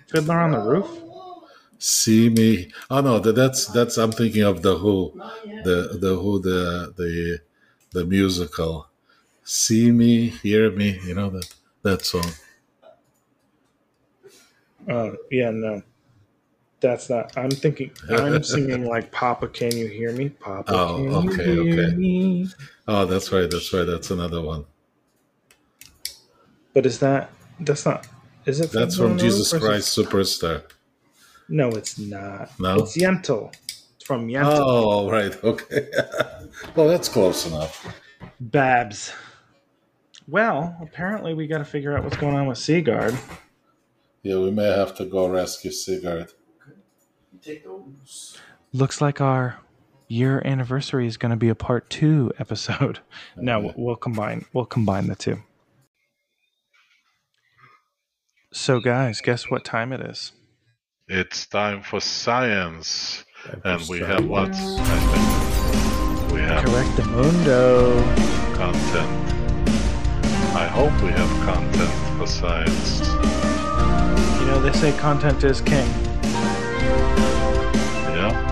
Fiddler on the Roof? See Me. Oh no, that's that's. I'm thinking of the Who, the the Who, the the the musical. See me, hear me. You know that that song. Oh, yeah, no. That's not. I'm thinking. I'm singing like Papa, can you hear me? Papa, Oh, can okay, you hear okay. me? Oh, that's right. That's right. That's another one. But is that? That's not. Is it? That's from Jesus Roof or is it- Christ Superstar. No, it's not. No? It's Yentl. It's from Yentl. Oh, right. Okay. well, that's close enough. Babs. Well, apparently we got to figure out what's going on with Sigard. Yeah, we may have to go rescue Sigard. Take those. Looks like our year anniversary is going to be a part two episode. No, Okay. we'll combine. We'll combine the two. So, guys, guess what time it is? It's time for science. And we Just, have what? I think we have Correct the mundo. content. I hope we have content for science. You know, they say content is king. Yeah?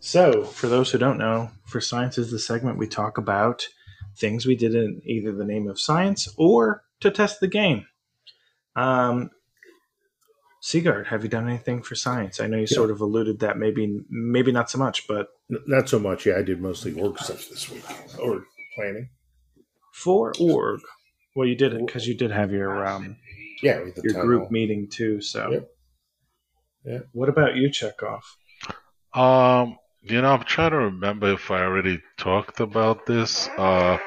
So, for those who don't know, for science is the segment we talk about things we did in either the name of science or to test the game. Um, Sigard, have you done anything for science? I know you sort of alluded that maybe maybe not so much, but N- Not so much. Yeah, I did mostly work stuff this week or planning. For org. Well, you did it because you did have your um, Yeah, the your town group hall. meeting too. So, Yep. Yeah. What about you, Chekov? Um, you know, I'm trying to remember if I already talked about this. Uh,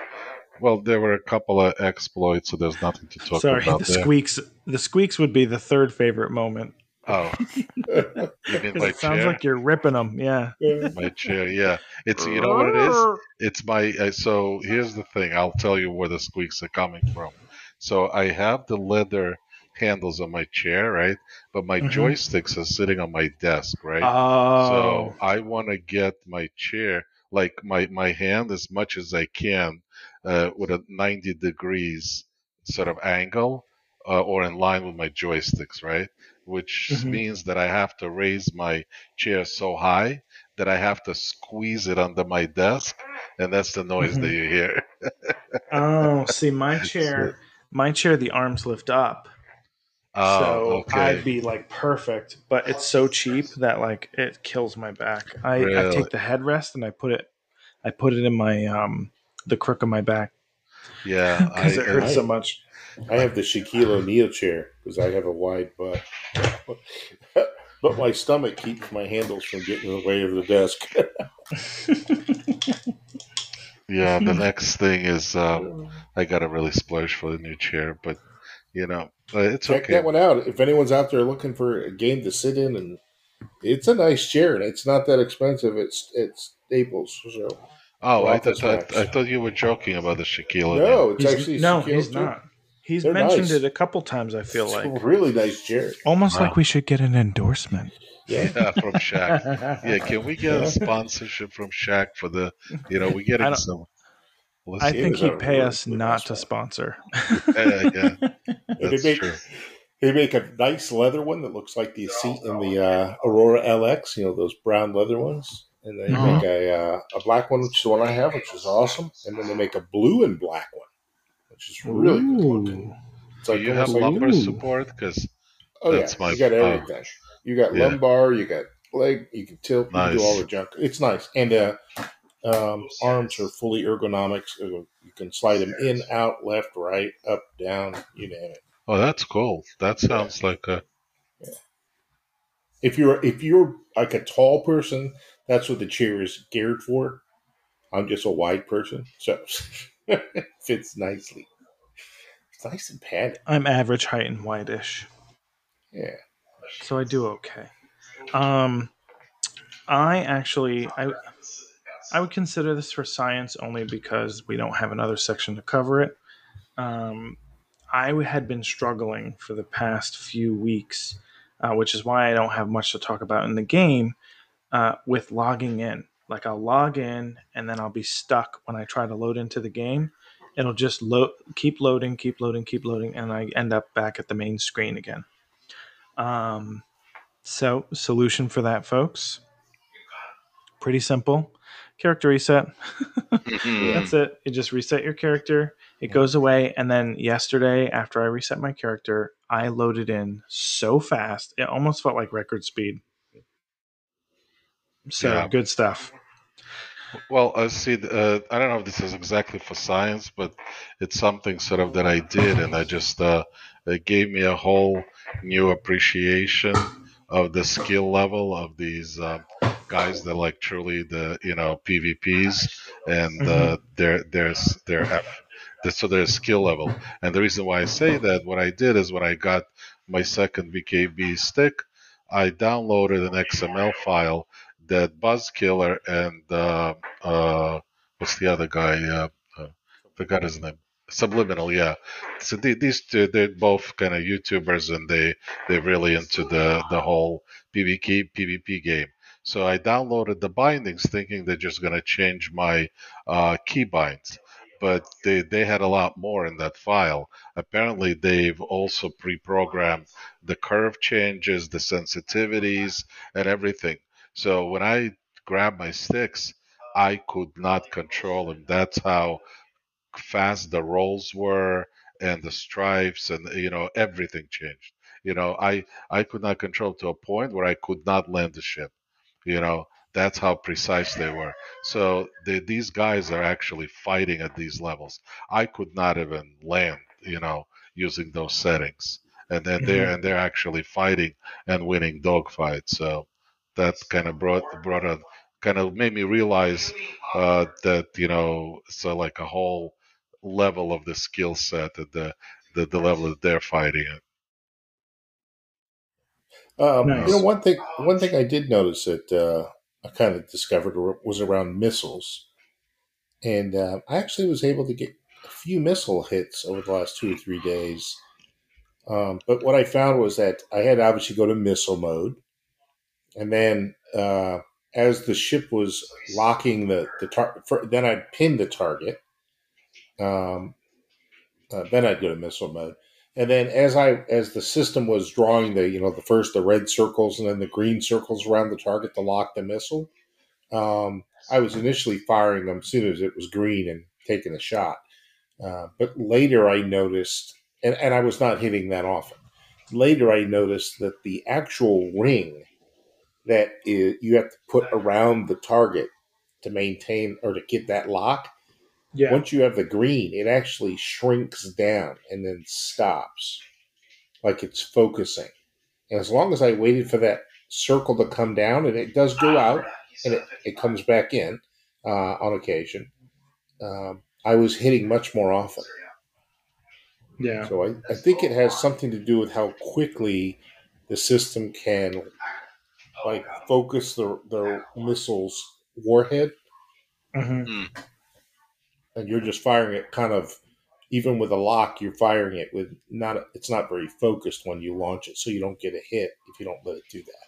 well, there were a couple of exploits, so there's nothing to talk Sorry, about Sorry, the there. squeaks. The squeaks would be the third favorite moment Oh, you mean 'Cause my it sounds chair? like you're ripping them. Yeah. my chair, yeah. It's you know what it is. It's my uh, so here's the thing. I'll tell you where the squeaks are coming from. So I have the leather handles on my chair, right? But my Mhm. joysticks are sitting on my desk, right? Oh. So I want to get my chair, like my my hand, as much as I can, uh, with a 90 degrees sort of angle, uh, or in line with my joysticks, right? Which Mhm. means that I have to raise my chair so high that I have to squeeze it under my desk, and that's the noise Mhm. that you hear. oh, see, my chair, my chair, the arms lift up. Oh, so okay. I'd be like perfect, but it's so cheap that like it kills my back. I, I take the headrest and I put it, I put it in my um the crook of my back yeah, because it hurts I- so much. I have the Shaquille O'Neal chair because I have a wide butt. but my stomach keeps my handles from getting in the way of the desk. yeah. The next thing is um, I got to really splurge for the new chair, but you know, uh, it's Check okay. that one out. If anyone's out there looking for a game to sit in, and it's a nice chair, and it's not that expensive. It's it's Staples. So Oh, I thought I, I thought you were joking about the Shaquille. No, it's He's- actually no, Shaquille he's too. not. He's They're mentioned nice. it a couple times. I feel It's like a really nice chair. almost Wow. like we should get an endorsement. Yeah. Yeah, from Shaq. Yeah, can we get a sponsorship from Shaq for the? You know, we get getting don't- some. I think he'd pay really us good not to sponsor. yeah, yeah, they that's make true. they make a nice leather one that looks like the seat in the uh, Aurora LX. You know those brown leather ones. And they Mhm. make a uh, a black one, which is the one I have, which is awesome. And then they make a blue and black one, which is really good looking. It's Do like you have like lumbar Ooh. support? Because Oh That's yeah, my- you got everything. You got Yeah. lumbar, you got leg, you can tilt, you can do all the junk. It's nice, and uh, um, arms are fully ergonomics. Uh, You can slide them in, out, left, right, up, down, you name it. oh, that's cool. That sounds like a If you're if you're like a tall person, that's what the chair is geared for. I'm just a wide person, so it fits nicely. It's nice and padded. I'm average height and whitish, Yeah. so I do okay. Um, I actually I I would consider this for science only because we don't have another section to cover it. Um, I had been struggling for the past few weeks, uh, which is why I don't have much to talk about in the game uh, with logging in. Like I'll log in and then I'll be stuck when I try to load into the game. It'll just load, keep loading, keep loading, keep loading, and I end up back at the main screen again. Um, so solution for that, folks. Pretty simple. Character reset. That's it. You just reset your character. It goes away. And then yesterday, after I reset my character, I loaded in so fast. It almost felt like record speed. So Yeah. good stuff. Well, I see. Uh, I don't know if this is exactly for science, but it's something sort of that I did, and I just uh, it gave me a whole new appreciation of the skill level of these uh, guys that like truly the you know PvPs and uh, their their their F, the, so their skill level. And the reason why I say that, what I did is when I got my second VKB stick, I downloaded an XML file that Buzz Killer and uh, uh, what's the other guy? Uh, uh, forgot his name. Subliminal, yeah. So the, these two, they're both kind of YouTubers, and they they're really into the the whole PvP PvP game. So I downloaded the bindings, thinking they're just gonna change my uh, keybinds, but they they had a lot more in that file. Apparently, they've also pre-programmed the curve changes, the sensitivities, and everything. So when I grabbed my sticks, I could not control them. That's how fast the rolls were and the stripes and you know everything changed. You know, I I could not control to a point where I could not land the ship. You know, that's how precise they were. So the, these guys are actually fighting at these levels. I could not even land. You know, using those settings, and then they're mm-hmm. and they're actually fighting and winning dogfights. So that kind of brought brought a kind of made me realize uh, that you know so like a whole level of the skill set at the, the the level that they're fighting at. Um, Nice. You know, one thing one thing I did notice that uh, I kind of discovered was around missiles, and uh, I actually was able to get a few missile hits over the last two or three days. Um, but what I found was that I had to obviously go to missile mode, and then uh, as the ship was locking the the target, then I'd pin the target. Um, uh, then I'd go to missile mode, and then as I as the system was drawing the you know the first the red circles and then the green circles around the target to lock the missile, um, I was initially firing them as soon as it was green and taking a shot. Uh, but later I noticed, and, and I was not hitting that often. Later I noticed that the actual ring that is, you have to put around the target to maintain or to get that lock Yeah. once you have the green, it actually shrinks down and then stops, like it's focusing. And as long as I waited for that circle to come down, and it does go out and it, it comes back in uh, on occasion, um, I was hitting much more often. yeah. So I, I think it has something to do with how quickly the system can like focus the the missile's warhead. Hmm. And you're just firing it kind of even with a lock you're firing it with not it's not very focused when you launch it so you don't get a hit if you don't let it do that.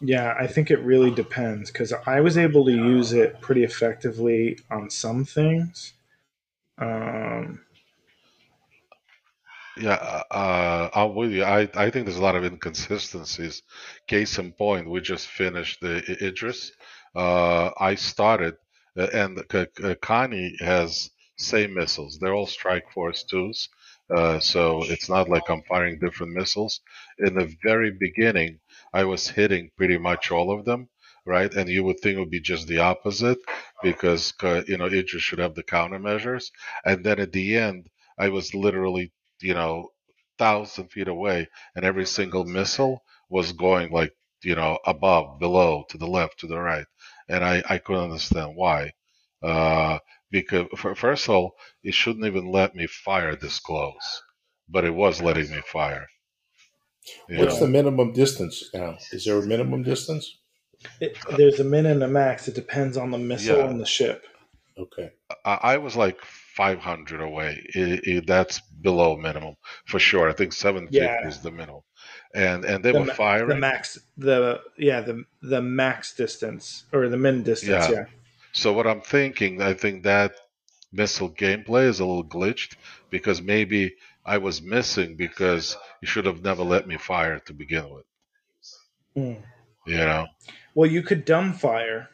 Yeah, I think it really depends because I was able to use it pretty effectively on some things. Um, Yeah, uh, I'm with you. I, I think there's a lot of inconsistencies. Case in point, we just finished the Idris. Uh, I started, uh, and Connie has same missiles. They're all Strike Force twos, uh, so it's not like I'm firing different missiles. In the very beginning, I was hitting pretty much all of them, right? And you would think it would be just the opposite because uh, you know Idris should have the countermeasures. And then at the end, I was literally you know, thousand feet away, and every single missile was going like, you know, above, below, to the left, to the right, and I I couldn't understand why. Uh, because for, first of all, it shouldn't even let me fire this close, but it was letting me fire. You what's know? the minimum distance now is there a minimum distance it, there's a min and a max. It depends on the missile Yeah. and the ship. okay I, I was like 500 away. It, it, that's below minimum for sure. I think 750 Yeah. is the minimum, and and they The were firing. The max, the yeah, the the max distance or the min distance. Yeah. Yeah. So what I'm thinking, I think that missile gameplay is a little glitched because maybe I was missing because you should have never let me fire to begin with. Mm. You know? Well, you could dumb fire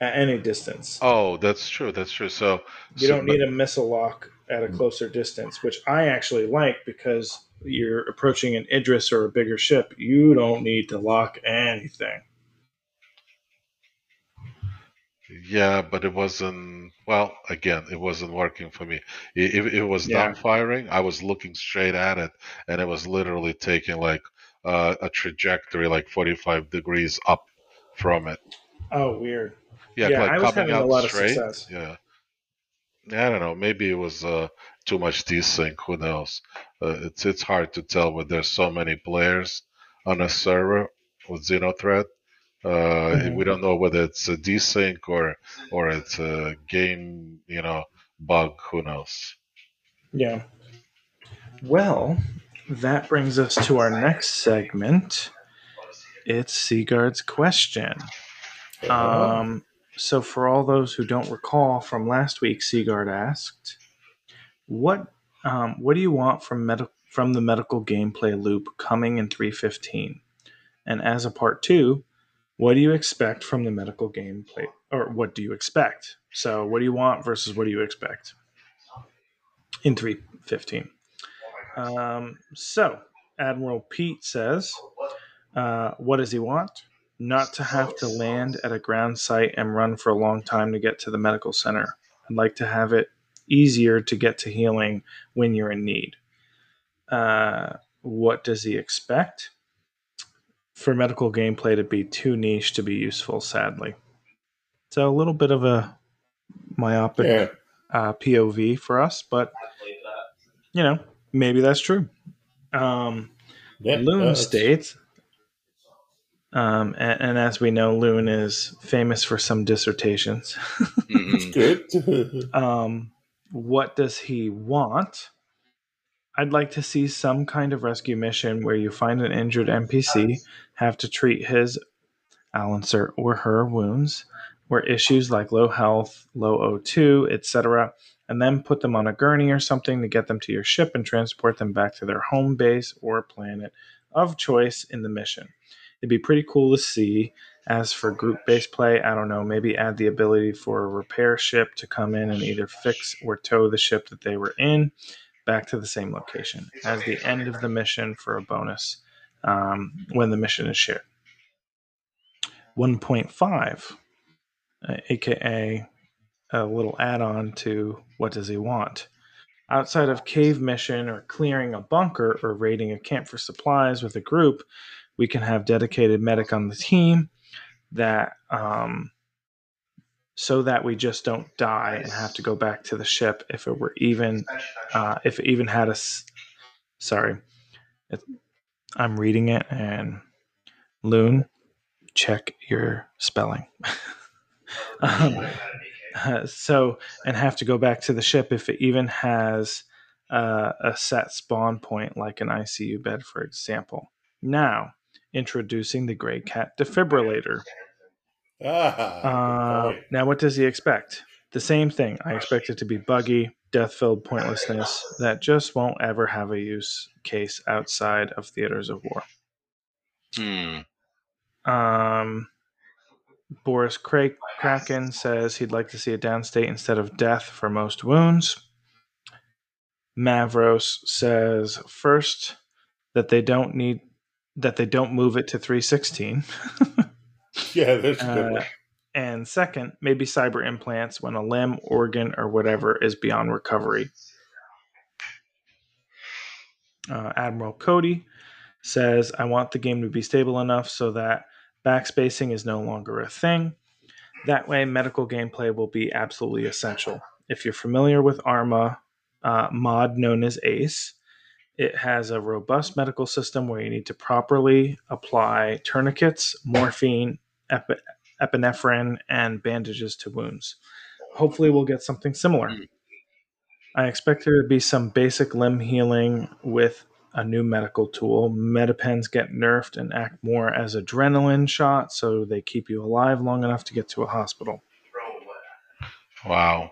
at any distance. Oh, that's true. That's true. So you so- don't need a missile lock at a closer distance, which I actually like because you're approaching an Idris or a bigger ship. You don't need to lock anything. Yeah, but it wasn't. Well, again, it wasn't working for me. I- If it was Yeah. down firing, I was looking straight at it, and it was literally taking like uh, a trajectory like 45 degrees up from it. Oh, weird. Yeah, Yeah, like I was having a lot of success. Yeah. I don't know. Maybe it was uh, too much desync. Who knows? Uh, it's it's hard to tell when there's so many players on a server with Xeno threat. Uh, Mhm. We don't know whether it's a desync or or it's a game, you know, bug. Who knows? Yeah. Well, that brings us to our next segment. It's Sigard's question. Um, so, for all those who don't recall from last week, Seagard asked, "What um, what do you want from med- from the medical gameplay loop coming in 315?" And as a part two, what do you expect from the medical gameplay, or what do you expect? So, what do you want versus what do you expect in 315? Um, so, Admiral Pete says, uh, What does he want? Not to have to land at a ground site and run for a long time to get to the medical center. I'd like to have it easier to get to healing when you're in need. Uh, what does he expect? For medical gameplay to be too niche to be useful, sadly. So, a little bit of a myopic yeah uh, POV for us, but you know, maybe that's true. Um, Yeah, Loon states, um, and, and as we know, Loon is famous for some dissertations. Mhm. Good. um, what does he want? I'd like to see some kind of rescue mission where you find an injured NPC, have to treat his, I'll or her wounds, or issues like low health, low O2, etc., and then put them on a gurney or something to get them to your ship and transport them back to their home base or planet of choice in the mission. It'd be pretty cool to see. As for group based play, I don't know, maybe add the ability for a repair ship to come in and either fix or tow the ship that they were in back to the same location as the end of the mission for a bonus um, when the mission is shared. 1.5, uh, aka a little add on to what does he want? Outside of cave mission or clearing a bunker or raiding a camp for supplies with a group, we can have dedicated medic on the team that um, so that we just don't die and have to go back to the ship if it were even uh, if it even had a s- sorry. It, i'm reading it and loon check your spelling. Um, uh, so and have to go back to the ship if it even has uh, a set spawn point like an icu bed for example. Now introducing the Greycat defibrillator ah, uh, now, what does he expect? The same thing. I expect it to be buggy, death filled pointlessness that just won't ever have a use case outside of theaters of war. Hmm. Um, Boris Kra- Kraken says he'd like to see a downstate instead of death for most wounds. Mavros says first that they don't need that they don't move it to 316. yeah, that's a good. Uh, and second, maybe cyber implants when a limb, organ, or whatever is beyond recovery. Uh, Admiral Cody says, I want the game to be stable enough so that backspacing is no longer a thing. That way, medical gameplay will be absolutely essential. If you're familiar with Arma, uh, mod known as ACE, it has a robust medical system where you need to properly apply tourniquets, morphine, epi- epinephrine, and bandages to wounds. Hopefully, we'll get something similar. Mm. I expect there to be some basic limb healing with a new medical tool. MedPens get nerfed and act more as adrenaline shots, so they keep you alive long enough to get to a hospital. Wow.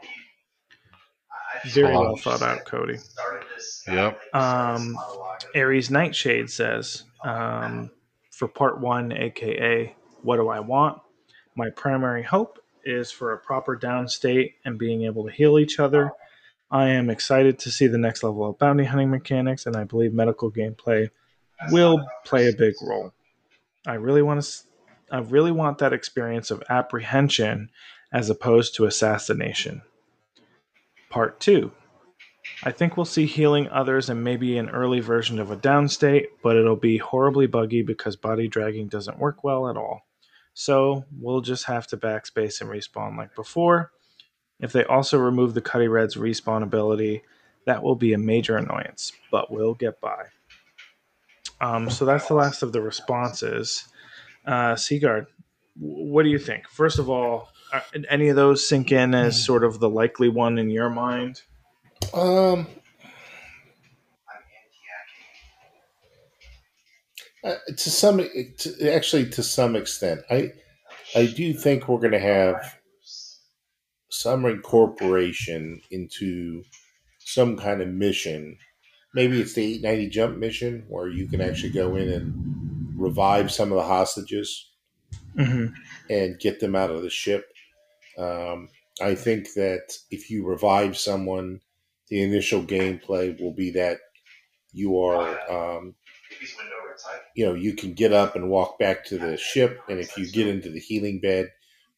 Very well thought out, Cody. Yep. Um, Aries Nightshade says, um, for part one, aka What Do I Want? My primary hope is for a proper downstate and being able to heal each other. I am excited to see the next level of bounty hunting mechanics, and I believe medical gameplay will play a big role. I really want to. I really want that experience of apprehension as opposed to assassination. Part two. I think we'll see healing others and maybe an early version of a downstate, but it'll be horribly buggy because body dragging doesn't work well at all. So we'll just have to backspace and respawn like before. If they also remove the Cuddy Red's respawn ability, that will be a major annoyance, but we'll get by. Um, so that's the last of the responses. Uh, Sigard, what do you think? First of all, are any of those sink in as sort of the likely one in your mind? Um, uh, to some, to, actually, to some extent, I, I do think we're going to have some incorporation into some kind of mission. Maybe it's the 890 jump mission where you can actually go in and revive some of the hostages Mm-hmm. and get them out of the ship. Um, I think that if you revive someone, the initial gameplay will be that you are, um, you know, you can get up and walk back to the ship, and if you get into the healing bed,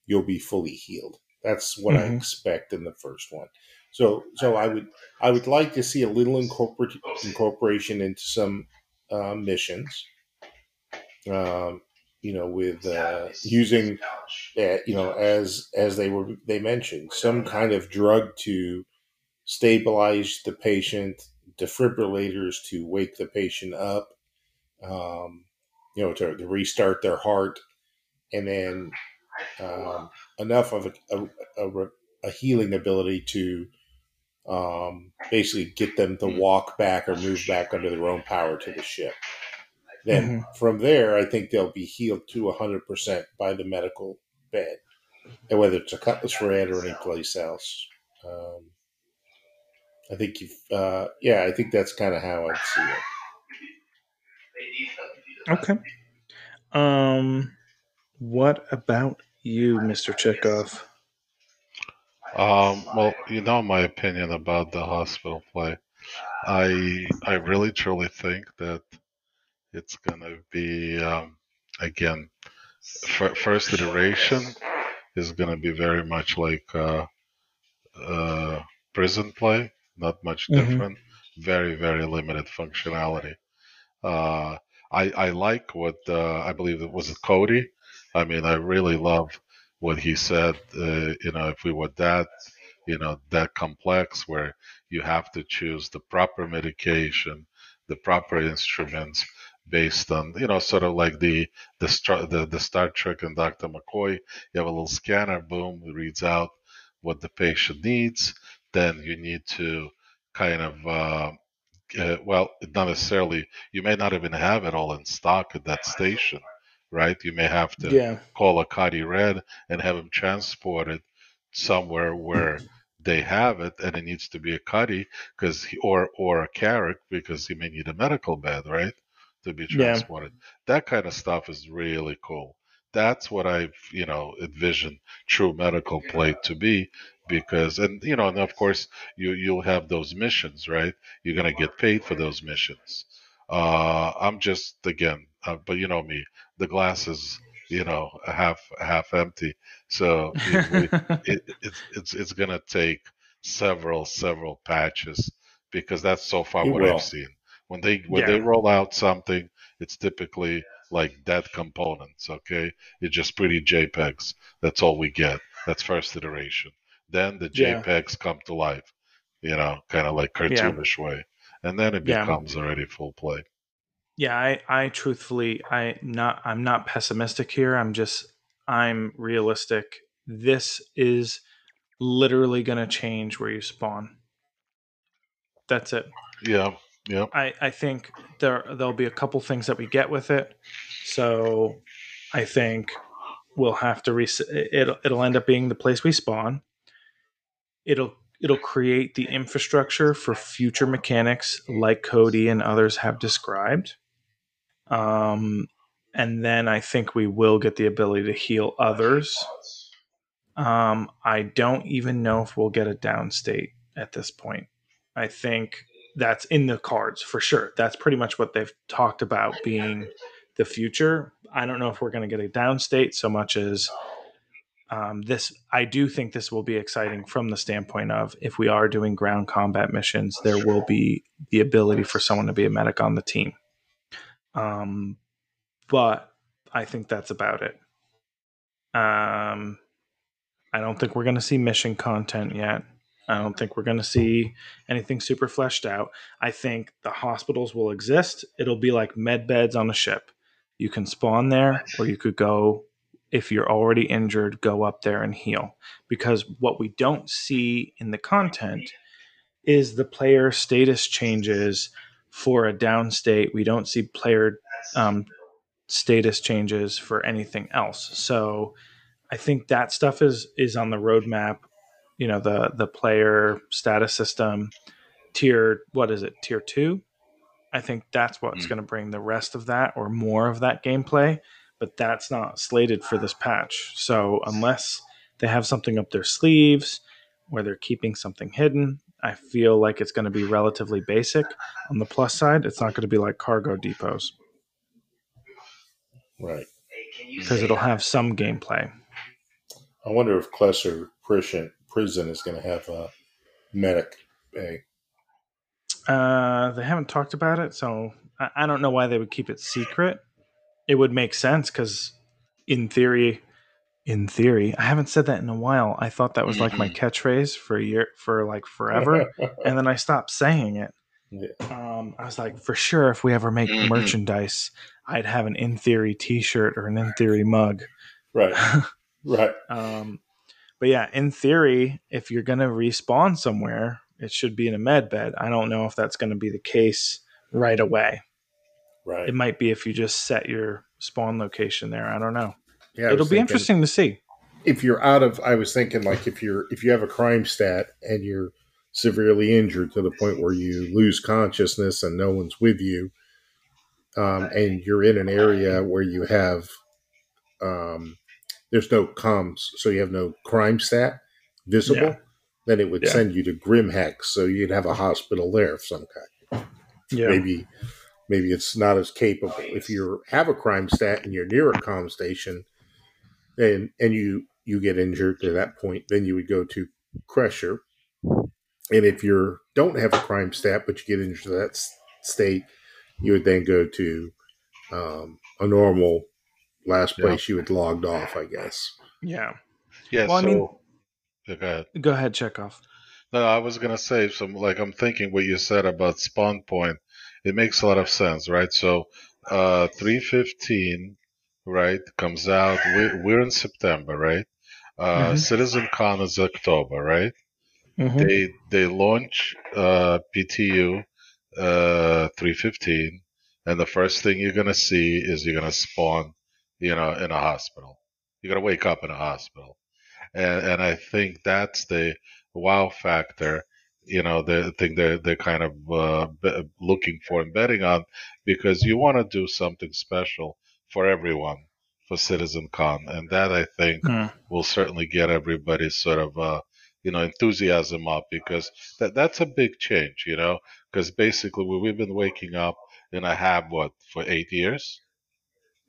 you'll be fully healed. That's what I Mhm. expect in the first one. So, so I would, I would like to see a little incorpor- incorporation into some uh, missions. Um, you know, with uh, using uh, you know, as as they were they mentioned, some kind of drug to stabilize the patient, defibrillators to wake the patient up, um, you know, to, to restart their heart, and then um, enough of a, a, a, a healing ability to um, basically get them to walk back or move back under their own power to the ship. Then from there, I think they'll be healed to 100% by the medical bed, and whether it's a Cutlass Red or any place else. Um, I think you've, uh, yeah, I think that's kind of how I'd see it. Okay. Um, what about you, Mister Chekov? Um, well, you know my opinion about the hospital play. I I really truly think that it's gonna be um, again f- first iteration is gonna be very much like uh, uh, prison play, not much Mhm. different. Very very limited functionality. Uh, I I like what uh, I believe it was Cody. I mean, I really love what he said. Uh, you know, if we were that, you know, that complex, where you have to choose the proper medication, the proper instruments, based on, you know, sort of like the the Star, the, the Star Trek and Dr. McCoy. You have a little scanner, boom, it reads out what the patient needs. Then you need to kind of uh, uh, well, not necessarily. You may not even have it all in stock at that station, right? You may have to Yeah. call a Cutty Red and have them transported somewhere where they have it, and it needs to be a Cutty because or or a Carrack because he may need a medical bed, right, to be Yeah. transported. That kind of stuff is really cool. That's what I've you know envisioned true medical play to be because and you know and of course you you'll have those missions right? You're gonna get paid for those missions. Uh i'm just again uh, but you know me the glass is you know half half empty. So it, we- it, it's it's it's gonna take several several patches because that's so far It what will. i've seen. When they when they roll out something it's typically like dead components okay it's just pretty jpegs that's all we get that's first iteration then the Yeah. jpegs come to life you know kind of like cartoonish way and then it Yeah. becomes already full play Yeah, I, I truthfully, I not, I'm not pessimistic here. I'm just, I'm realistic. This is literally going to change where you spawn. That's it. yeah I, I think there, there'll be a couple things that we get with it. So I think we'll have to reset. It'll, it'll end up being the place we spawn. It'll, it'll create the infrastructure for future mechanics like Cody and others have described. Um, and then I think we will get the ability to heal others. Um, I don't even know if we'll get a downstate at this point. I think that's in the cards for sure. That's pretty much what they've talked about being the future. I don't know if we're going to get a downstate so much as um, this. I do think this will be exciting from the standpoint of if we are doing ground combat missions, there will be the ability for someone to be a medic on the team. Um, but I think that's about it. Um, I don't think we're going to see mission content yet. I don't think we're going to see anything super fleshed out. I think the hospitals will exist. It'll be like med beds on a ship. You can spawn there, or you could go, if you're already injured, go up there and heal. Because what we don't see in the content is the player status changes for a down state. We don't see player um, status changes for anything else. So I think that stuff is is on the roadmap. You know, the the player status system tier what is it? Tier 2. I think that's what's Mm. going to bring the rest of that or more of that gameplay, but that's not slated for this patch. So unless they have something up their sleeves where they're keeping something hidden, I feel like it's going to be relatively basic. On the plus side, it's not going to be like cargo depots Right. because it'll have some gameplay. I wonder if Klescher prison prison is going to have a medic bay. Uh, they haven't talked about it, so I, I don't know why they would keep it secret. It would make sense because, in theory, in theory, I haven't said that in a while. I thought that was like my catchphrase for a year, for like forever, and then I stopped saying it. Um, I was like, for sure, if we ever make Mhm. merchandise, I'd have an in theory T-shirt or an in theory mug. Right. Right. Um, but yeah, in theory, if you're going to respawn somewhere, it should be in a med bed. I don't know if that's going to be the case right away. Right. It might be if you just set your spawn location there. I don't know. Yeah, It'll be interesting to see. If you're out of, I was thinking like if you're if you have a crime stat and you're severely injured to the point where you lose consciousness and no one's with you, um, and you're in an area where you have, um, there's no comms, so you have no crime stat visible, Yeah. then it would Yeah. send you to Grimhex, so you'd have a hospital there of some kind. Yeah. maybe maybe it's not as capable if you have a crime stat and you're near a com station and and you you get injured to that point then you would go to crusher and if you don't have a crime stat but you get injured to that state you would then go to um, a normal last Yeah. place you had logged off i guess Yeah. Yeah. Well, I so, mean- Yeah, go ahead. Go ahead, Chekov. No, I was gonna say some like I'm thinking what you said about spawn point. It makes a lot of sense, right? So, uh, 315, right, comes out. We're, we're in September, right? Uh, Mhm. Citizen Con is October, right? Mhm. They they launch uh, PTU uh, 315, and the first thing you're gonna see is you're gonna spawn, you know, in a hospital. You're gonna wake up in a hospital, and and I think that's the wow factor. You know, the thing they're they're kind of uh, looking for and betting on because you want to do something special for everyone for Citizen Con, and that I think Hmm. will certainly get everybody's sort of uh, you know enthusiasm up because that that's a big change, you know, because basically we, we've been waking up in a hab what for eight years,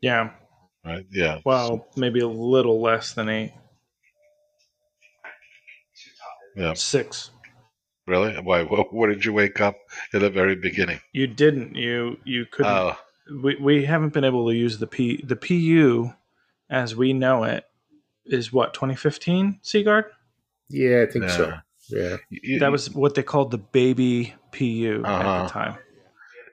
Yeah. Right? Yeah. Well, maybe a little less than eight. Yeah. Six. Really? Why? What, what did you wake up in the very beginning? You didn't. You you couldn't. Oh, we we haven't been able to use the P the PU as we know it is what 2015 Sigard. yeah i think yeah. so yeah You- That was what they called the baby PU at Uh-huh. the time.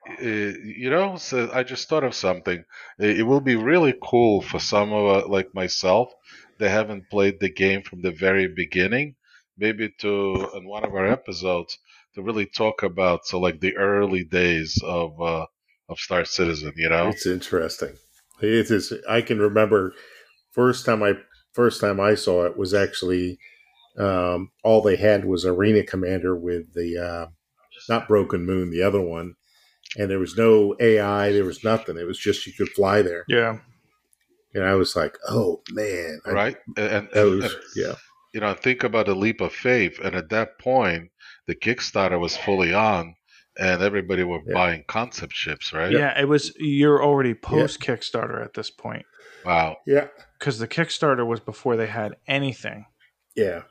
Uh, you know, so I just thought of something. It, it will be really cool for some of uh, like myself that haven't played the game from the very beginning, maybe to in one of our episodes to really talk about so like the early days of uh, of Star Citizen. You know, It's interesting. It is. I can remember first time I first time I saw it was actually um, all they had was Arena Commander with the uh, not Broken Moon, the other one, and there was no AI. There was nothing. It was just you could fly there, Yeah. and I was like, oh man, I- right? And, and, was and, yeah, you know, think about a leap of faith. And at that point, the Kickstarter was fully on, and everybody were Yeah. buying concept ships, right? Yeah, it was you're already post Kickstarter at this point Wow. yeah, because the Kickstarter was before they had anything. yeah.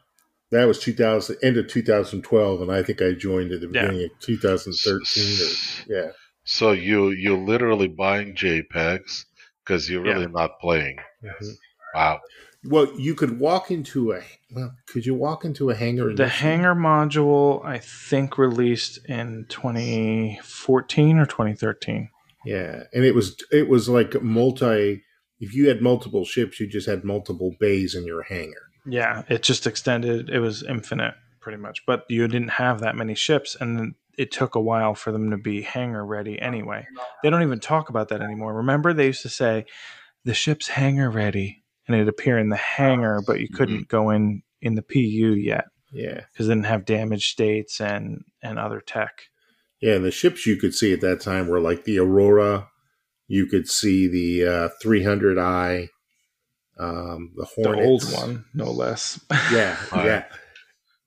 That was 2000, end of 2012, and I think I joined at the Yeah. beginning of 2013. Or, yeah, So you you're literally buying JPEGs because you're really not playing. Mhm. Wow. Well, you could walk into a. Well, could you walk into a hangar? The hangar module, I think, released in 2014 or 2013. Yeah, and it was it was like multi. If you had multiple ships, you just had multiple bays in your hangar. Yeah, it just extended. It was infinite, pretty much. But you didn't have that many ships, and then it took a while for them to be hangar ready anyway. They don't even talk about that anymore. Remember, they used to say the ship's hangar ready, and it'd appear in the hangar, but you couldn't go in in the PU yet Yeah, because it didn't have damage states and and other tech. yeah, and the ships you could see at that time were like the Aurora. You could see the uh, 300i, um, the The old one, no less. Yeah, yeah.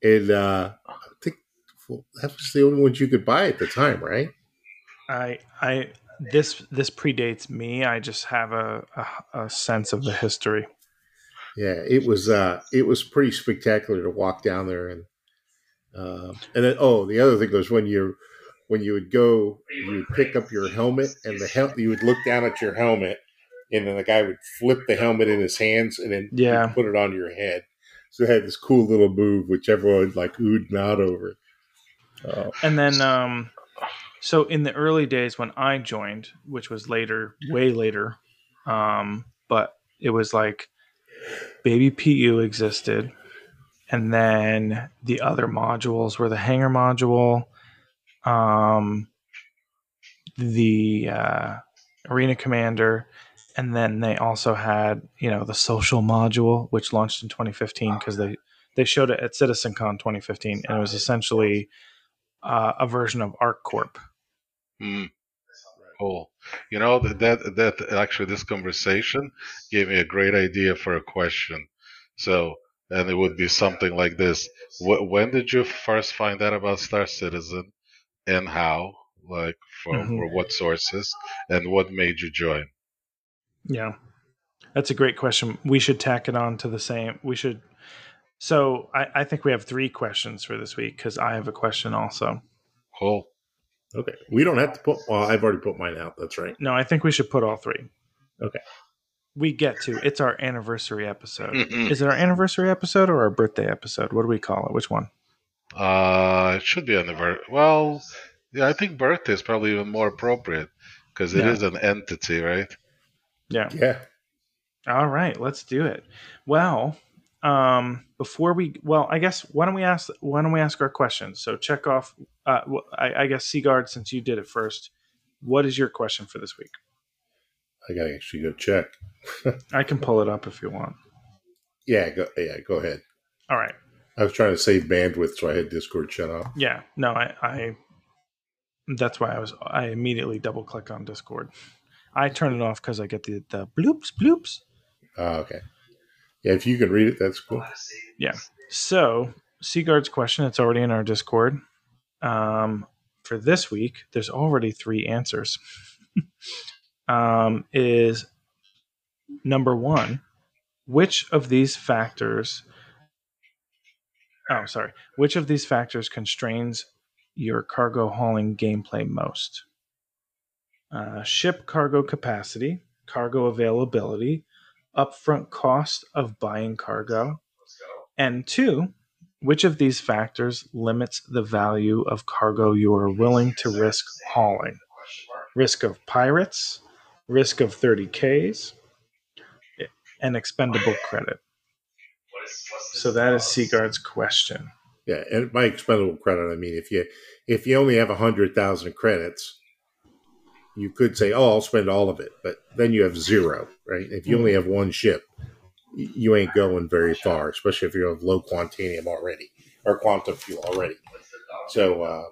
It uh, well, that was the only ones you could buy at the time, right? I I this this predates me. I just have a, a, a sense of the history. Yeah, it was uh it was pretty spectacular to walk down there and um and then oh the other thing was when you when you would go you would pick up your helmet and the hel- you would look down at your helmet and then the guy would flip the helmet in his hands and then Yeah. put it on your head. So it had this cool little move which everyone like oohed and out over. Uh, And then um So in the early days when I joined, which was later, way later, um, but it was like Baby PU existed, and then the other modules were the Hangar module, um, the uh, Arena Commander, and then they also had you know the Social module, which launched in 2015 because they they showed it at CitizenCon 2015, and it was essentially uh, a version of ArcCorp. Hmm. Cool. You know that, that actually this conversation gave me a great idea for a question. So, and it would be something like this: Wh- When did you first find out about Star Citizen, and how? Like, from Mhm. or what sources, and what made you join? Yeah, that's a great question. We should tack it on to the same. We should. So I, I think we have three questions for this week because I have a question also. Cool. Okay. We don't have to put. Well, I've already put mine out. That's right. No, I think we should put all three. Okay. We get to it's our anniversary episode. Mhm. Is it our anniversary episode or our birthday episode? What do we call it? Which one? Uh, it should be on the ver- well. Yeah, I think birthday is probably even more appropriate because it Yeah. is an entity, right? Yeah. Yeah. All right, let's do it. Well, um, before we, well, I guess why don't we ask why don't we ask our questions? So Chekov. Uh, I, I guess Sigard, since you did it first, what is your question for this week? I gotta actually go check. I can pull it up if you want. Yeah. Go. Yeah. Go ahead. All right. I was trying to save bandwidth, so I had Discord shut off. Yeah. No, I. I that's why I was. I immediately double click on Discord. I turn it off because I get the the bloops bloops. Ah, okay. Yeah. If you can read it, that's cool. Yeah. So, Sigard's question, it's already in our Discord. Um, for this week, there's already three answers. um, is number one, which of these factors, oh, sorry, which of these factors constrains your cargo hauling gameplay most? Uh, ship cargo capacity, cargo availability, upfront cost of buying cargo, and two, which of these factors limits the value of cargo you are willing to risk hauling? Risk of pirates, risk of 30Ks, and expendable credit. So that is Sigard's question. Yeah, and by expendable credit, I mean if you if you only have hundred thousand credits, you could say, "Oh, I'll spend all of it," but then you have zero, right? If you only have one ship, you ain't going very far, especially if you have low quantanium already or quantum fuel already. So uh,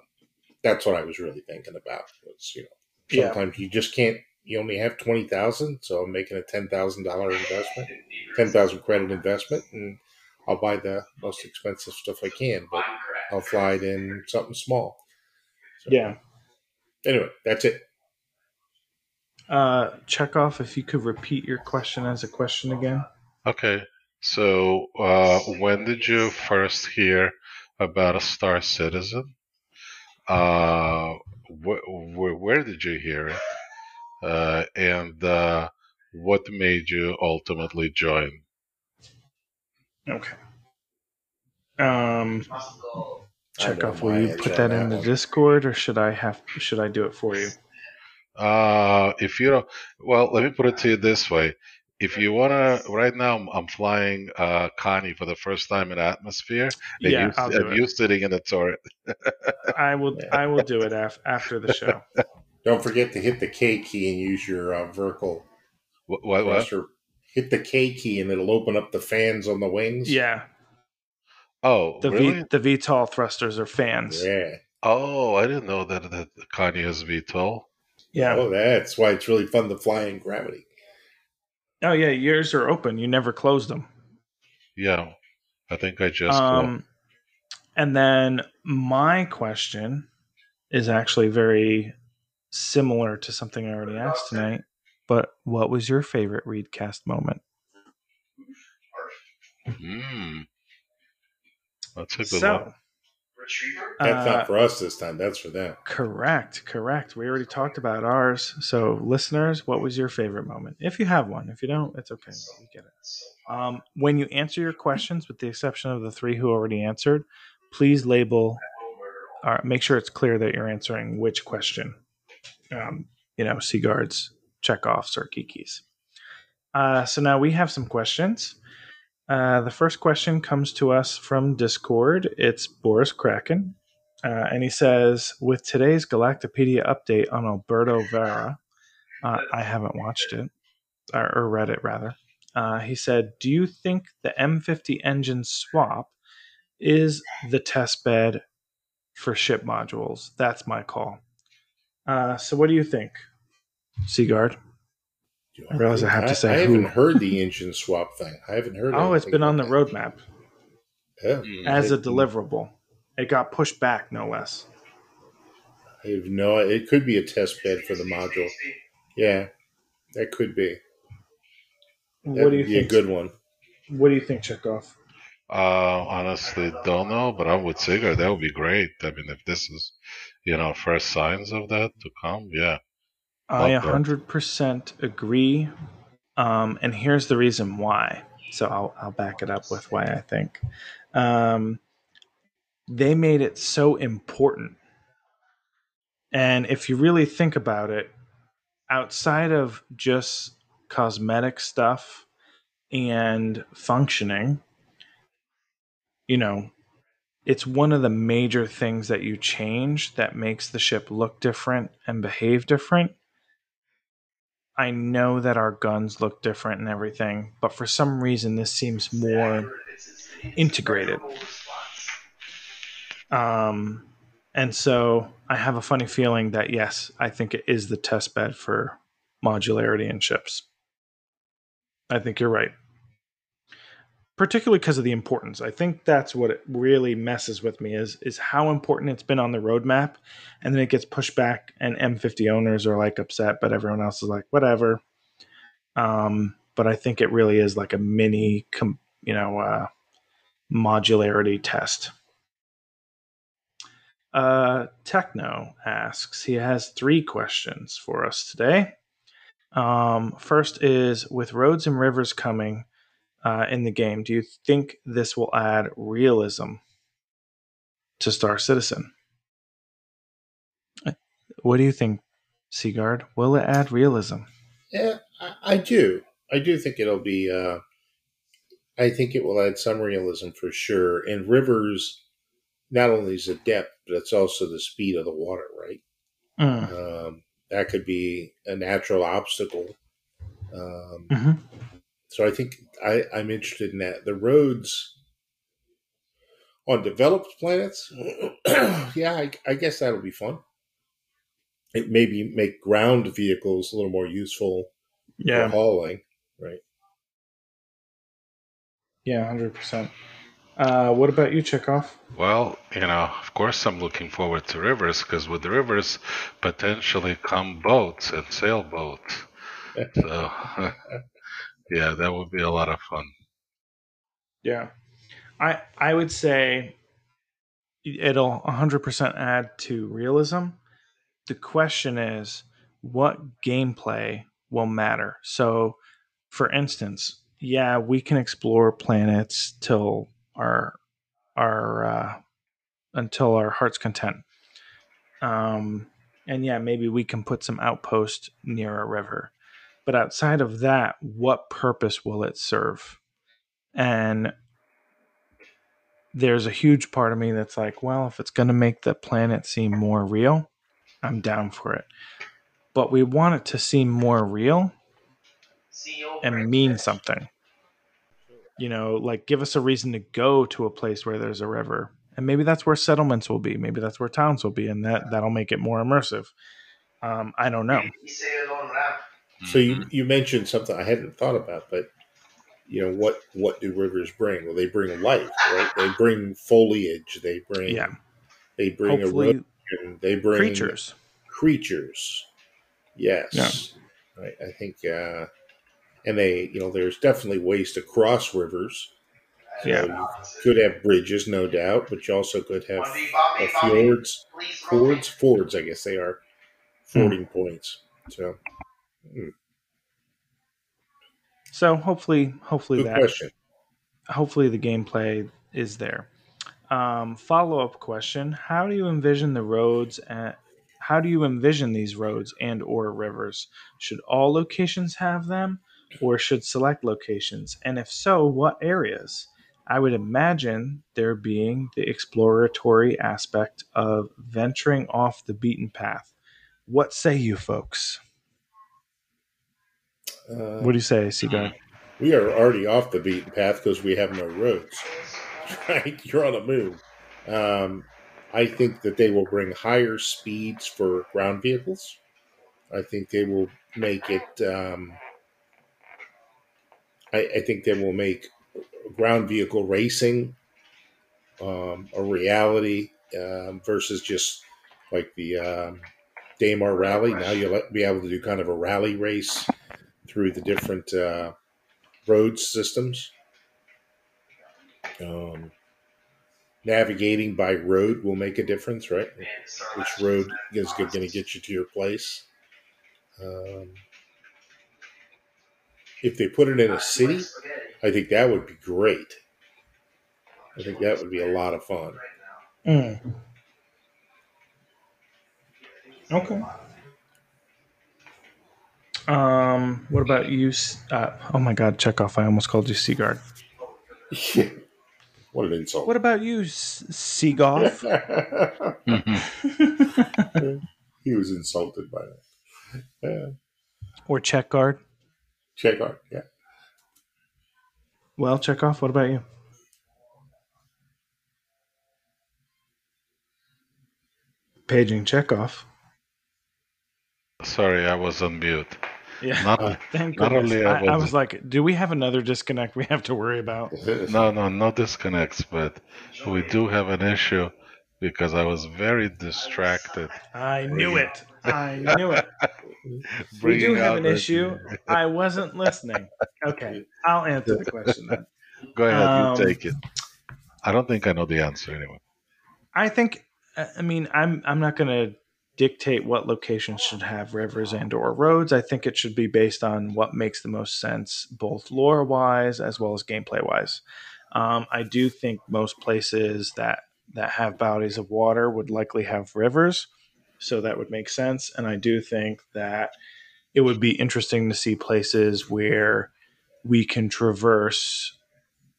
that's what I was really thinking about. Was you know Yeah. sometimes you just can't. You only have twenty thousand, so I'm making a ten thousand dollar investment, ten thousand credit investment, and I'll buy the most expensive stuff I can, but I'll fly it in something small. So, Yeah. Anyway, that's it. Uh, Chekov if you could repeat your question as a question again. Okay. So, uh, when did you first hear about a Star Citizen? Uh, wh- wh- where did you hear it? Uh, and uh, what made you ultimately join? Okay. Um, Chekov. Will you put that in the Discord, or should I have? Should I do it for you? Uh, if you don't, well, let me put it to you this way. If you wanna, right now I'm- I'm flying uh, Connie for the first time in atmosphere, and Yeah, you, I'll do and it. you sitting in the turret. I will. I will do it af- after the show. Don't forget to hit the K key and use your uh, vertical What? What? what? thruster. Hit the K key and it'll open up the fans on the wings. Yeah, Oh, the really? V the VTOL thrusters are fans. Yeah. Oh, I didn't know that that Connie has VTOL. Yeah. Oh, that's why it's really fun to fly in gravity. Oh yeah, yours are open. You never closed them. Yeah, I think I just. Um, and then my question is actually very similar to something I already asked tonight. But what was your favorite REEDcast moment? Hmm. That's a good So, one. That's uh, not for us this time. That's for them. Correct, correct. We already talked about ours. So, listeners, what was your favorite moment? If you have one, if you don't, it's okay. We get it. Um, when you answer your questions, with the exception of the three who already answered, please label or make sure it's clear that you're answering which question. Um, you know, Sigards, Chekovs, or Kikis. Uh, so now we have some questions. Uh, the first question comes to us from Discord. It's Boris Kraken. Uh, and he says, with today's Galactapedia update on Alberto Vera, uh, I haven't watched it, or, or read it rather. Uh, he said, Do you think the M50 engine swap is the test bed for ship modules? That's my call. Uh, so, what do you think, Sigard? I realize I have to say I, who. haven't heard the engine swap thing. I haven't heard. It. Oh, it's been on the about roadmap. Yeah. as a I- deliverable. It got pushed back, no less. I have no. It could be a test bed for the module. Yeah, that could be. That What do you would be think? a good one. What do you think, Chekov? Uh, honestly, don't know, but I'm with Sigard. That would be great. I mean, if this is, you know, first signs of that to come, yeah. I 100% agree. Um, and here's the reason why. So I'll, I'll back it up with why I think. Um, they made it so important. And if you really think about it, outside of just cosmetic stuff and functioning, you know, it's one of the major things that you change that makes the ship look different and behave different. I know that our guns look different and everything, but for some reason this seems more integrated. Um, and so I have a funny feeling that yes, I think it is the test bed for modularity in ships. I think you're right. Particularly because of the importance. I think that's what it really messes with me is is how important it's been on the roadmap and then it gets pushed back and M50 owners are like upset but everyone else is like whatever. Um, but I think it really is like a mini com- you know uh, modularity test. Uh, Techno asks, he has three questions for us today. Um, first is with roads and rivers coming uh, in the game, do you think this will add realism to Star Citizen? What do you think, Sigard? Will it add realism? Yeah, I, I do. I do think it'll be. Uh, I think it will add some realism for sure. And rivers, not only is the depth, but it's also the speed of the water, right? Mm. Um, that could be a natural obstacle. Um, Mhm. So I think I, I'm interested in that. The roads on developed planets, yeah, I, I guess that'll be fun. It maybe make ground vehicles a little more useful yeah. for Yeah, hauling, right? yeah, hundred percent. Uh, what about you, Chekov? Well, you know, of course, I'm looking forward to rivers because with the rivers potentially come boats and sailboats. So, yeah, that would be a lot of fun. Yeah, I I would say it'll 100% add to realism. The question is, what gameplay will matter? So, for instance, yeah, we can explore planets till our our uh, until our heart's content. Um, and yeah, maybe we can put some outpost near a river. But outside of that, what purpose will it serve? And there's a huge part of me that's like, well, if it's going to make the planet seem more real, I'm down for it. But we want it to seem more real and mean something. You know, like give us a reason to go to a place where there's a river. And maybe that's where settlements will be. Maybe that's where towns will be. And that, that'll make it more immersive. Um, I don't know. So you, you mentioned something I hadn't thought about, but you know what what do rivers bring? Well, they bring life, right? They bring foliage. They bring Yeah. They bring Hopefully, erosion. They bring creatures. creatures. Yes. Yeah. Right. I think, uh, and they, you know, there's definitely ways to cross rivers. So Yeah. You could have bridges, no doubt, but you also could have uh, fjords, fords, fords. I guess they are fording points. So, So hopefully, hopefully good that question. hopefully the gameplay is there. Um, Follow up question: How do you envision the roads and how do you envision these roads and or rivers? Should all locations have them, or should select locations? And if so, what areas? I would imagine there being the exploratory aspect of venturing off the beaten path. What say you folks? Uh, What do you say, Seagull? we are already off the beaten path because we have no roads. Right? You're on the moon. Um, I think that they will bring higher speeds for ground vehicles. I think they will make it. Um, I, I think they will make ground vehicle racing um, a reality um, versus just like the um, Daymar Rally. Now you'll be able to do kind of a rally race through the different uh, road systems. Um, navigating by road will make a difference, right? Which road is going to get you to your place? Um, if they put it in a city, I think that would be great. I think that would be a lot of fun. Mm. Okay. Um, what about you? Uh, oh my God, Chekov! I almost called you Sigard. what an insult. What about you, S- Seagoff? he was insulted by that. Yeah. or Check Guard? Check out. Yeah. Well, Chekov, what about you? Paging Chekov. Sorry, I was on mute. Yeah. Not, Thank not only I, I I was- was like, do we have another disconnect we have to worry about? no, no, no disconnects, but we do have an issue because I was very distracted. I knew it. I knew it. We do have an the- issue. I wasn't listening. Okay, I'll answer the question then. Go ahead, Um, you take it. I don't think I know the answer anyway. I think. I mean, I'm. I'm not going to dictate what locations should have rivers and or roads. I think it should be based on what makes the most sense, both lore wise as well as gameplay wise. Um, I do think most places that that have bodies of water would likely have rivers, so that would make sense. And I do think that it would be interesting to see places where we can traverse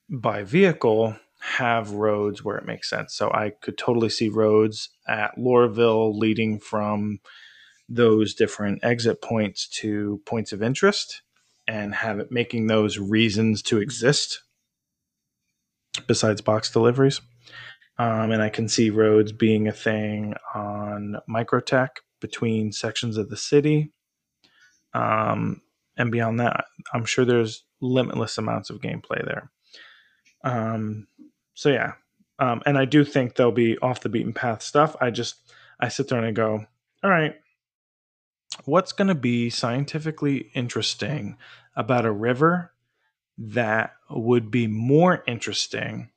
by vehicle have roads where it makes sense. So I could totally see roads at Lorville leading from those different exit points to points of interest and have it making those reasons to exist besides box deliveries. Um, and I can see roads being a thing on Microtech between sections of the city. Um, and beyond that, I'm sure there's limitless amounts of gameplay there. Um, so yeah, um, and I do think there'll be off the beaten path stuff. I just I sit there and I go, all right, what's going to be scientifically interesting about a river that would be more interesting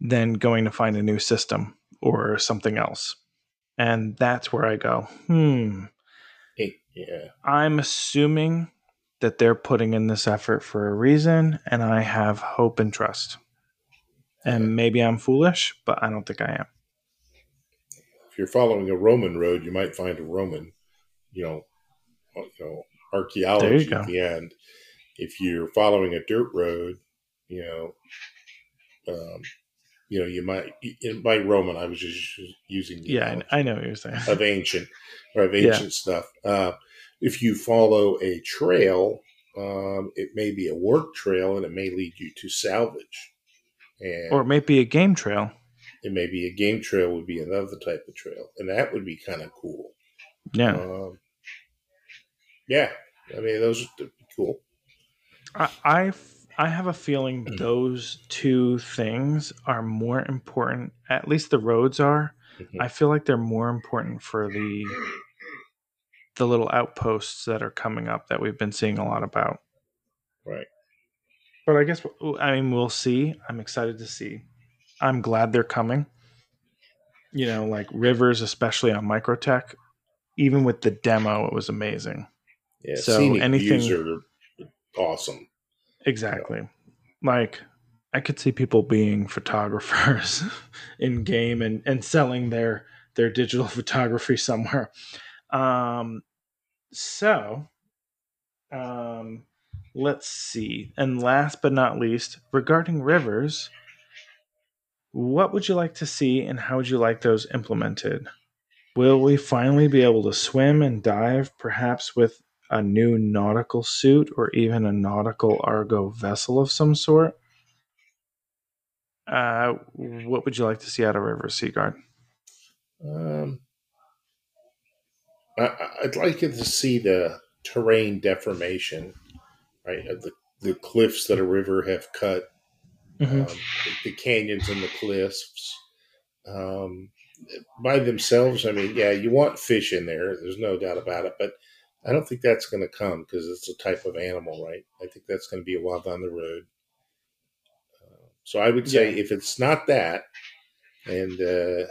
than going to find a new system or something else? And that's where I go, hmm. yeah. I'm assuming that they're putting in this effort for a reason, and I have hope and trust. And maybe I'm foolish, but I don't think I am. If you're following a Roman road, you might find a Roman, you know, you know, archaeology at the end. If you're following a dirt road, you know, um, you know, you might by Roman. I was just using the Yeah, I, know what you're saying. of ancient or of Yeah. ancient stuff. Uh, if you follow a trail, um, it may be a work trail, and it may lead you to salvage. And Or it may be a game trail. it may be a game trail would be another type of trail, and that would be kind of cool. Yeah. Um, yeah, I mean those would be cool. I've, a feeling those two things are more important, at least the roads are. Mhm. I feel like they're more important for the the little outposts that are coming up that we've been seeing a lot about. Right. But I guess I mean we'll see. I'm excited to see. I'm glad they're coming. You know, like rivers, especially on Microtech. Even with the demo, it was amazing. Yeah, So anything- are awesome. Exactly. Like I could see people being photographers in game and, and selling their their digital photography somewhere. Um, so, um, let's see. And last but not least, regarding rivers, what would you like to see and how would you like those implemented? Will we finally be able to swim and dive, perhaps with a new nautical suit or even a nautical Argo vessel of some sort? Uh, what would you like to see out of River Sigard? Um, I, I'd like to see the terrain deformation, right? The, the cliffs that a river have cut, Mhm. um, the, the canyons and the cliffs. Um, by themselves, I mean, yeah, you want fish in there. There's no doubt about it. But I don't think that's going to come because it's a type of animal, right? I think that's going to be a while down the road. Uh, so I would say Yeah. if it's not that, and uh,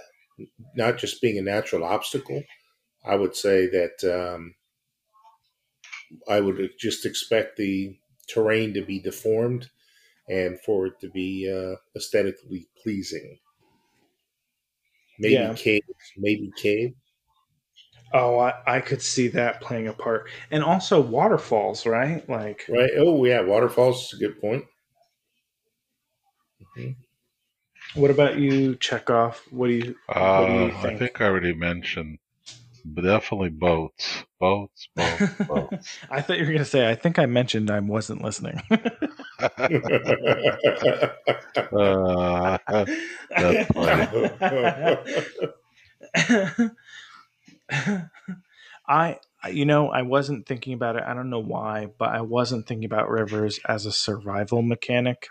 not just being a natural obstacle, I would say that um, I would just expect the terrain to be deformed and for it to be uh, aesthetically pleasing. Maybe Yeah. cave, maybe cave. Oh, I, I could see that playing a part. And also waterfalls, right? Like, Right. Oh, yeah. Waterfalls is a good point. Mhm. what about you, Chekov? What do you, what do Uh, you I think? think I already mentioned, but definitely boats, boats, boats, boats. I thought you were going to say, I think I mentioned I wasn't listening. uh, That's I, you know, I wasn't thinking about it. I don't know why, but I wasn't thinking about rivers as a survival mechanic,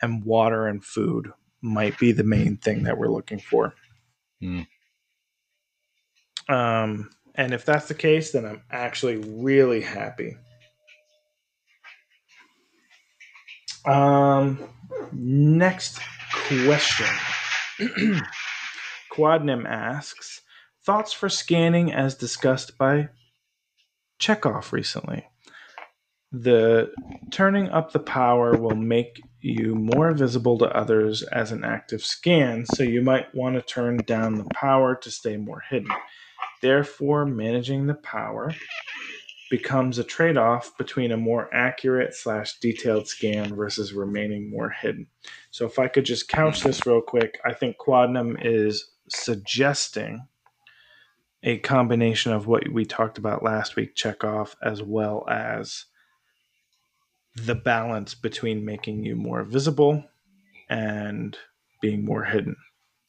and water and food might be the main thing that we're looking for. Hmm. Um, and if that's the case, then I'm actually really happy. Um, next question. Quadnim asks thoughts for scanning as discussed by Chekov recently. The turning up the power will make you more visible to others as an active scan, so you might want to turn down the power to stay more hidden. Therefore, managing the power becomes a trade-off between a more accurate slash detailed scan versus remaining more hidden. So if I could just couch this real quick, I think Quadnum is suggesting a combination of what we talked about last week, Chekov, as well as the balance between making you more visible and being more hidden.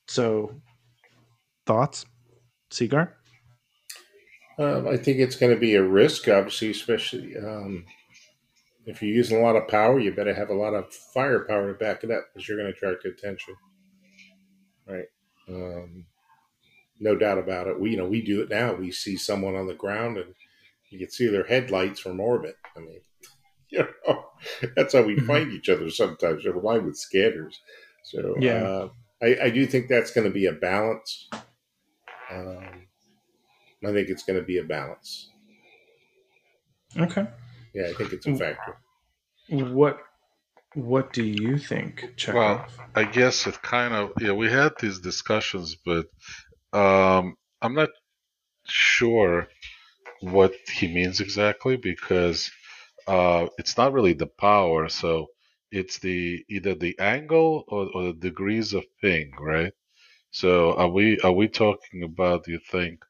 So, thoughts, Sigard? Um, I think it's going to be a risk, obviously, especially um, if you're using a lot of power. You better have a lot of firepower to back it up because you're going to attract attention, right? Um, no doubt about it. We, you know, we do it now. We see someone on the ground, and you can see their headlights from orbit. I mean, you know, that's how we find each other sometimes. Never mind with scanners. So, Yeah. uh, I, I do think that's going to be a balance. Um, I think it's going to be a balance. Okay. Yeah, I think it's a factor. What What do you think, Chekov? Well, I guess it kind of yeah. We had these discussions, but um, I'm not sure what he means exactly because uh, it's not really the power. So it's the either the angle or, or the degrees of ping, right? So are we are we talking about? Do you think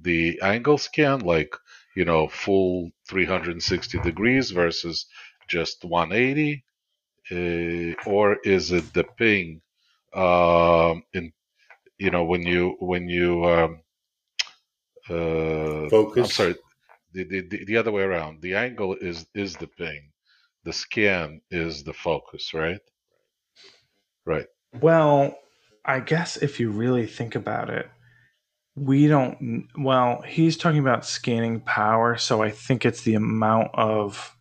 the angle scan, like you know, full 360 degrees versus just 180? uh, or is it the ping um, in you know when you when you um, uh, Focus. I'm sorry the, the the the other way around the angle is is the ping the scan is the focus right right Well, I guess if you really think about it, we don't. Well, he's talking about scanning power, so I think it's the amount of.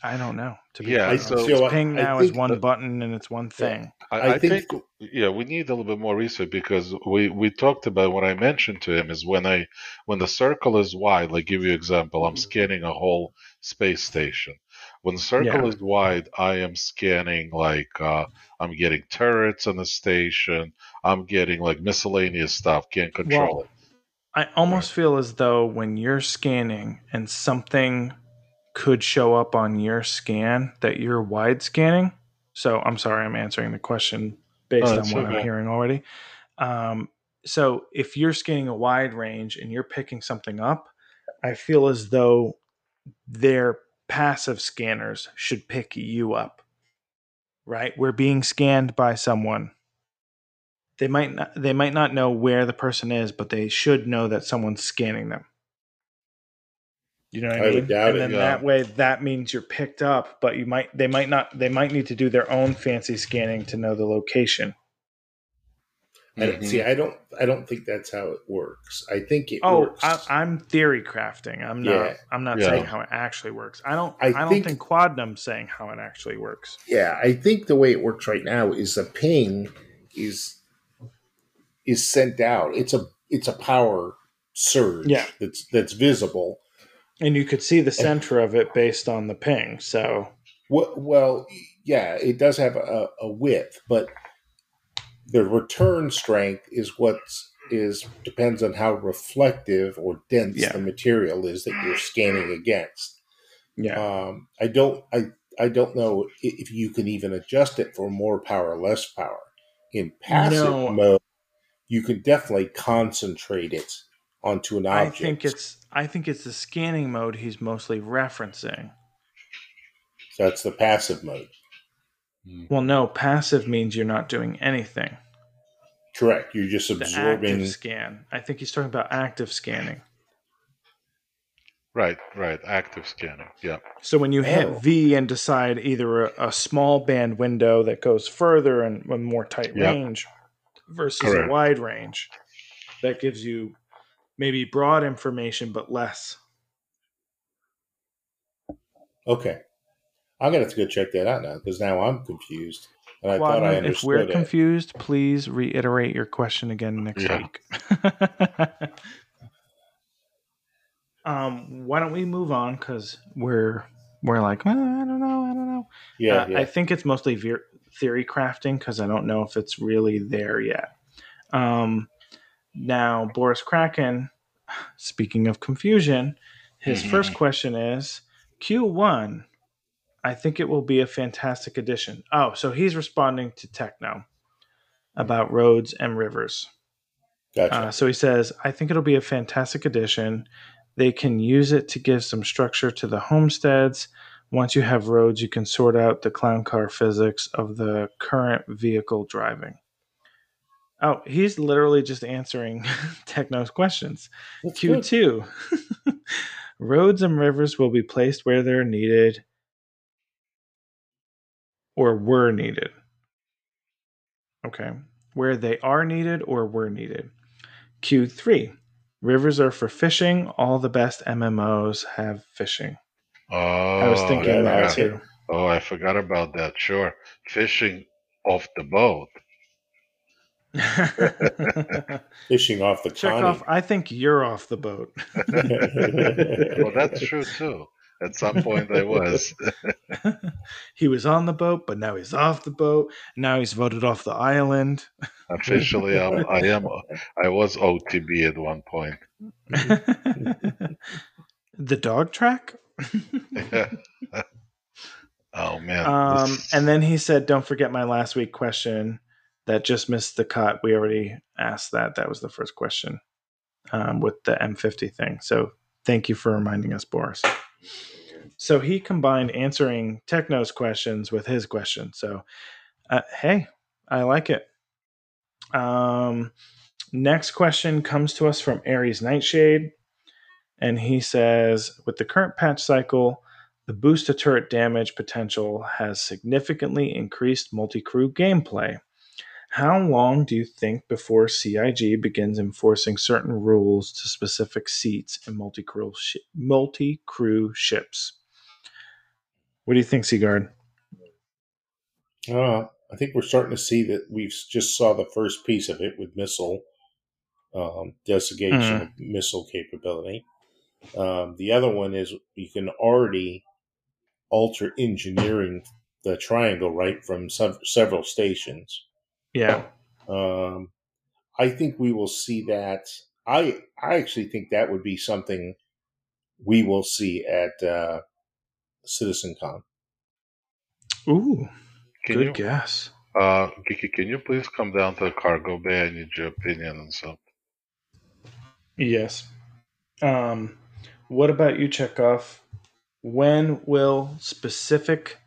I don't know. To be Yeah, honest. so- So I- ping I now is one that- button and it's one thing. I, I I think- think, yeah, we need a little bit more research because we we talked about what I mentioned to him is when I when the circle is wide. Like give you example, I'm mm-hmm. scanning a whole space station. When the circle Yeah. is wide, I am scanning like uh, I'm getting turrets on the station. I'm getting like miscellaneous stuff. Can't control Well, it. I almost feel as though when you're scanning and something could show up on your scan that you're wide scanning. So I'm sorry, I'm answering the question based Oh, on what I'm hearing already. Um, so if you're scanning a wide range and you're picking something up, I feel as though their passive scanners should pick you up. Right? We're being scanned by someone they might not they might not know where the person is, but they should know that someone's scanning them. You know what I, I mean? would doubt and it, then yeah. that way that means you're picked up, but you might they might not they might need to do their own fancy scanning to know the location. I don't, Mhm. see. I don't. I don't think that's how it works. I think it Oh, works. I, I'm theory crafting. I'm not. Yeah. I'm not Yeah. saying how it actually works. I don't. I, I don't think- think Quadnum's saying how it actually works. yeah, I think the way it works right now is the ping is is sent out. It's a it's a power surge. Yeah. that's that's visible. And you could see the center of it based on the ping. So Well, well yeah, it does have a, a width, but the return strength is what's depends on how reflective or dense Yeah. the material is that you're scanning against. yeah, Um, I don't I I don't know if you can even adjust it for more power or less power. In passive No. mode, you can definitely concentrate it onto an object. I think it's. I think it's the scanning mode he's mostly referencing. So that's the passive mode. Mm. Well, no, passive means you're not doing anything. Correct. You're just The absorbing. active scan. I think he's talking about active scanning. Right, right. Active scanning. Yeah. So when you hit Oh. V and decide either a, a small band window that goes further and a more tight Yep. range versus Correct. a wide range, that gives you maybe broad information but less. Okay. I'm gonna have to go check that out now because now I'm confused, and I Well, thought I understood if we're it. confused, please reiterate your question again next Yeah. week. um, why don't we move on? Because we're we're like, well, I don't know, I don't know. yeah, Uh, yeah. I think it's mostly ver- theory crafting because I don't know if it's really there yet. Um, now, Boris Kraken, speaking of confusion, his Mhm. first question is Q1. I think it will be a fantastic addition. Oh, so he's responding to Techno about roads and rivers. gotcha. Uh, so he says, I think it'll be a fantastic addition. They can use it to give some structure to the homesteads. Once you have roads, you can sort out the clown car physics of the current vehicle driving. Oh, he's literally just answering Techno's questions. That's. Q2 Roads and rivers will be placed where they're needed or were needed. Okay. Where they are needed or were needed. Q3 Rivers are for fishing. All the best MMOs have fishing. Oh, I was thinking yeah, that yeah. too. Oh, I forgot about that. Sure. Fishing off the boat. Fishing off the Chekov. I think you're off the boat. Well, that's true too. At some point, I was. he was on the boat, but now he's off the boat. Now he's voted off the island. Officially, I'm, I am. I was OTB at one point. the dog track. oh man. Um, this- and then he said, "Don't forget my last week question that just missed the cut. We already asked that. That was the first question um, with the M50 thing. So thank you for reminding us, Boris." So he combined answering Techno's questions with his question. So, uh, hey, I like it. Um, next question comes to us from Aries Nightshade. And he says, with the current patch cycle, the boost to turret damage potential has significantly increased multi crew gameplay. How long do you think before CIG begins enforcing certain rules to specific seats in multi crew shi multi crew ships? What do you think, Sigard? Uh, I think we're starting to see that we've just saw the first piece of it with missile um, designation of missile capability. Um, the other one is you can already alter engineering the triangle right from sev- several stations. Yeah. Um, I think we will see that. I I actually think that would be something we will see at uh, CitizenCon. Ooh, Can good you, guess. uh, Kiki, can you please come down to the cargo bay? I need your opinion on something. Yes. Um, what about you, Chekov? When will specific,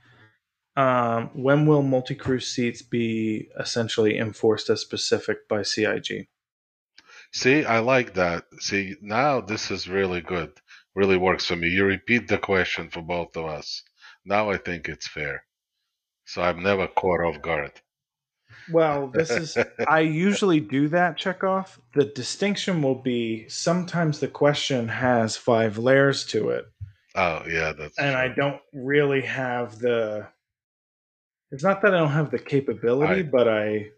um, when will multi-crew seats be essentially enforced as specific by CIG? See, I like that. See, now this is really good. Really works for me. You repeat the question for both of us. Now I think it's fair. So I'm never caught off guard. Well, this is. I usually do that, Chekov. The distinction will be sometimes the question has five layers to it, Oh, yeah, that's and I don't really have the. It's not that I don't have the capability, I- but I.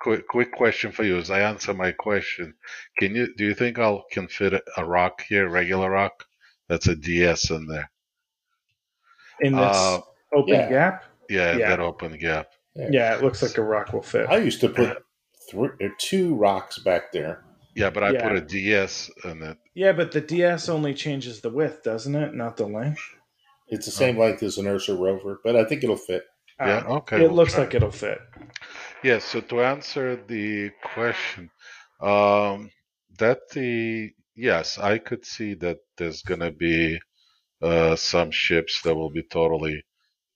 Quick, quick question for you. As I answer my question, can you do you think I'll can fit a rock here, regular rock? That's a DS in there. In this Uh, open yeah. gap, Yeah, Yeah. that open gap. yeah, it looks like a rock will fit. I used to put three, or two rocks back there. Yeah, but I Yeah. put a DS in it. Yeah, but the DS only changes the width, doesn't it? Not the length. It's the same length as an Ursa rover, but I think it'll fit. Yeah, Ah, okay. it we'll looks try. like it'll fit. Yeah, so to answer the question, um, that the yes, I could see that there's gonna be uh, some ships that will be totally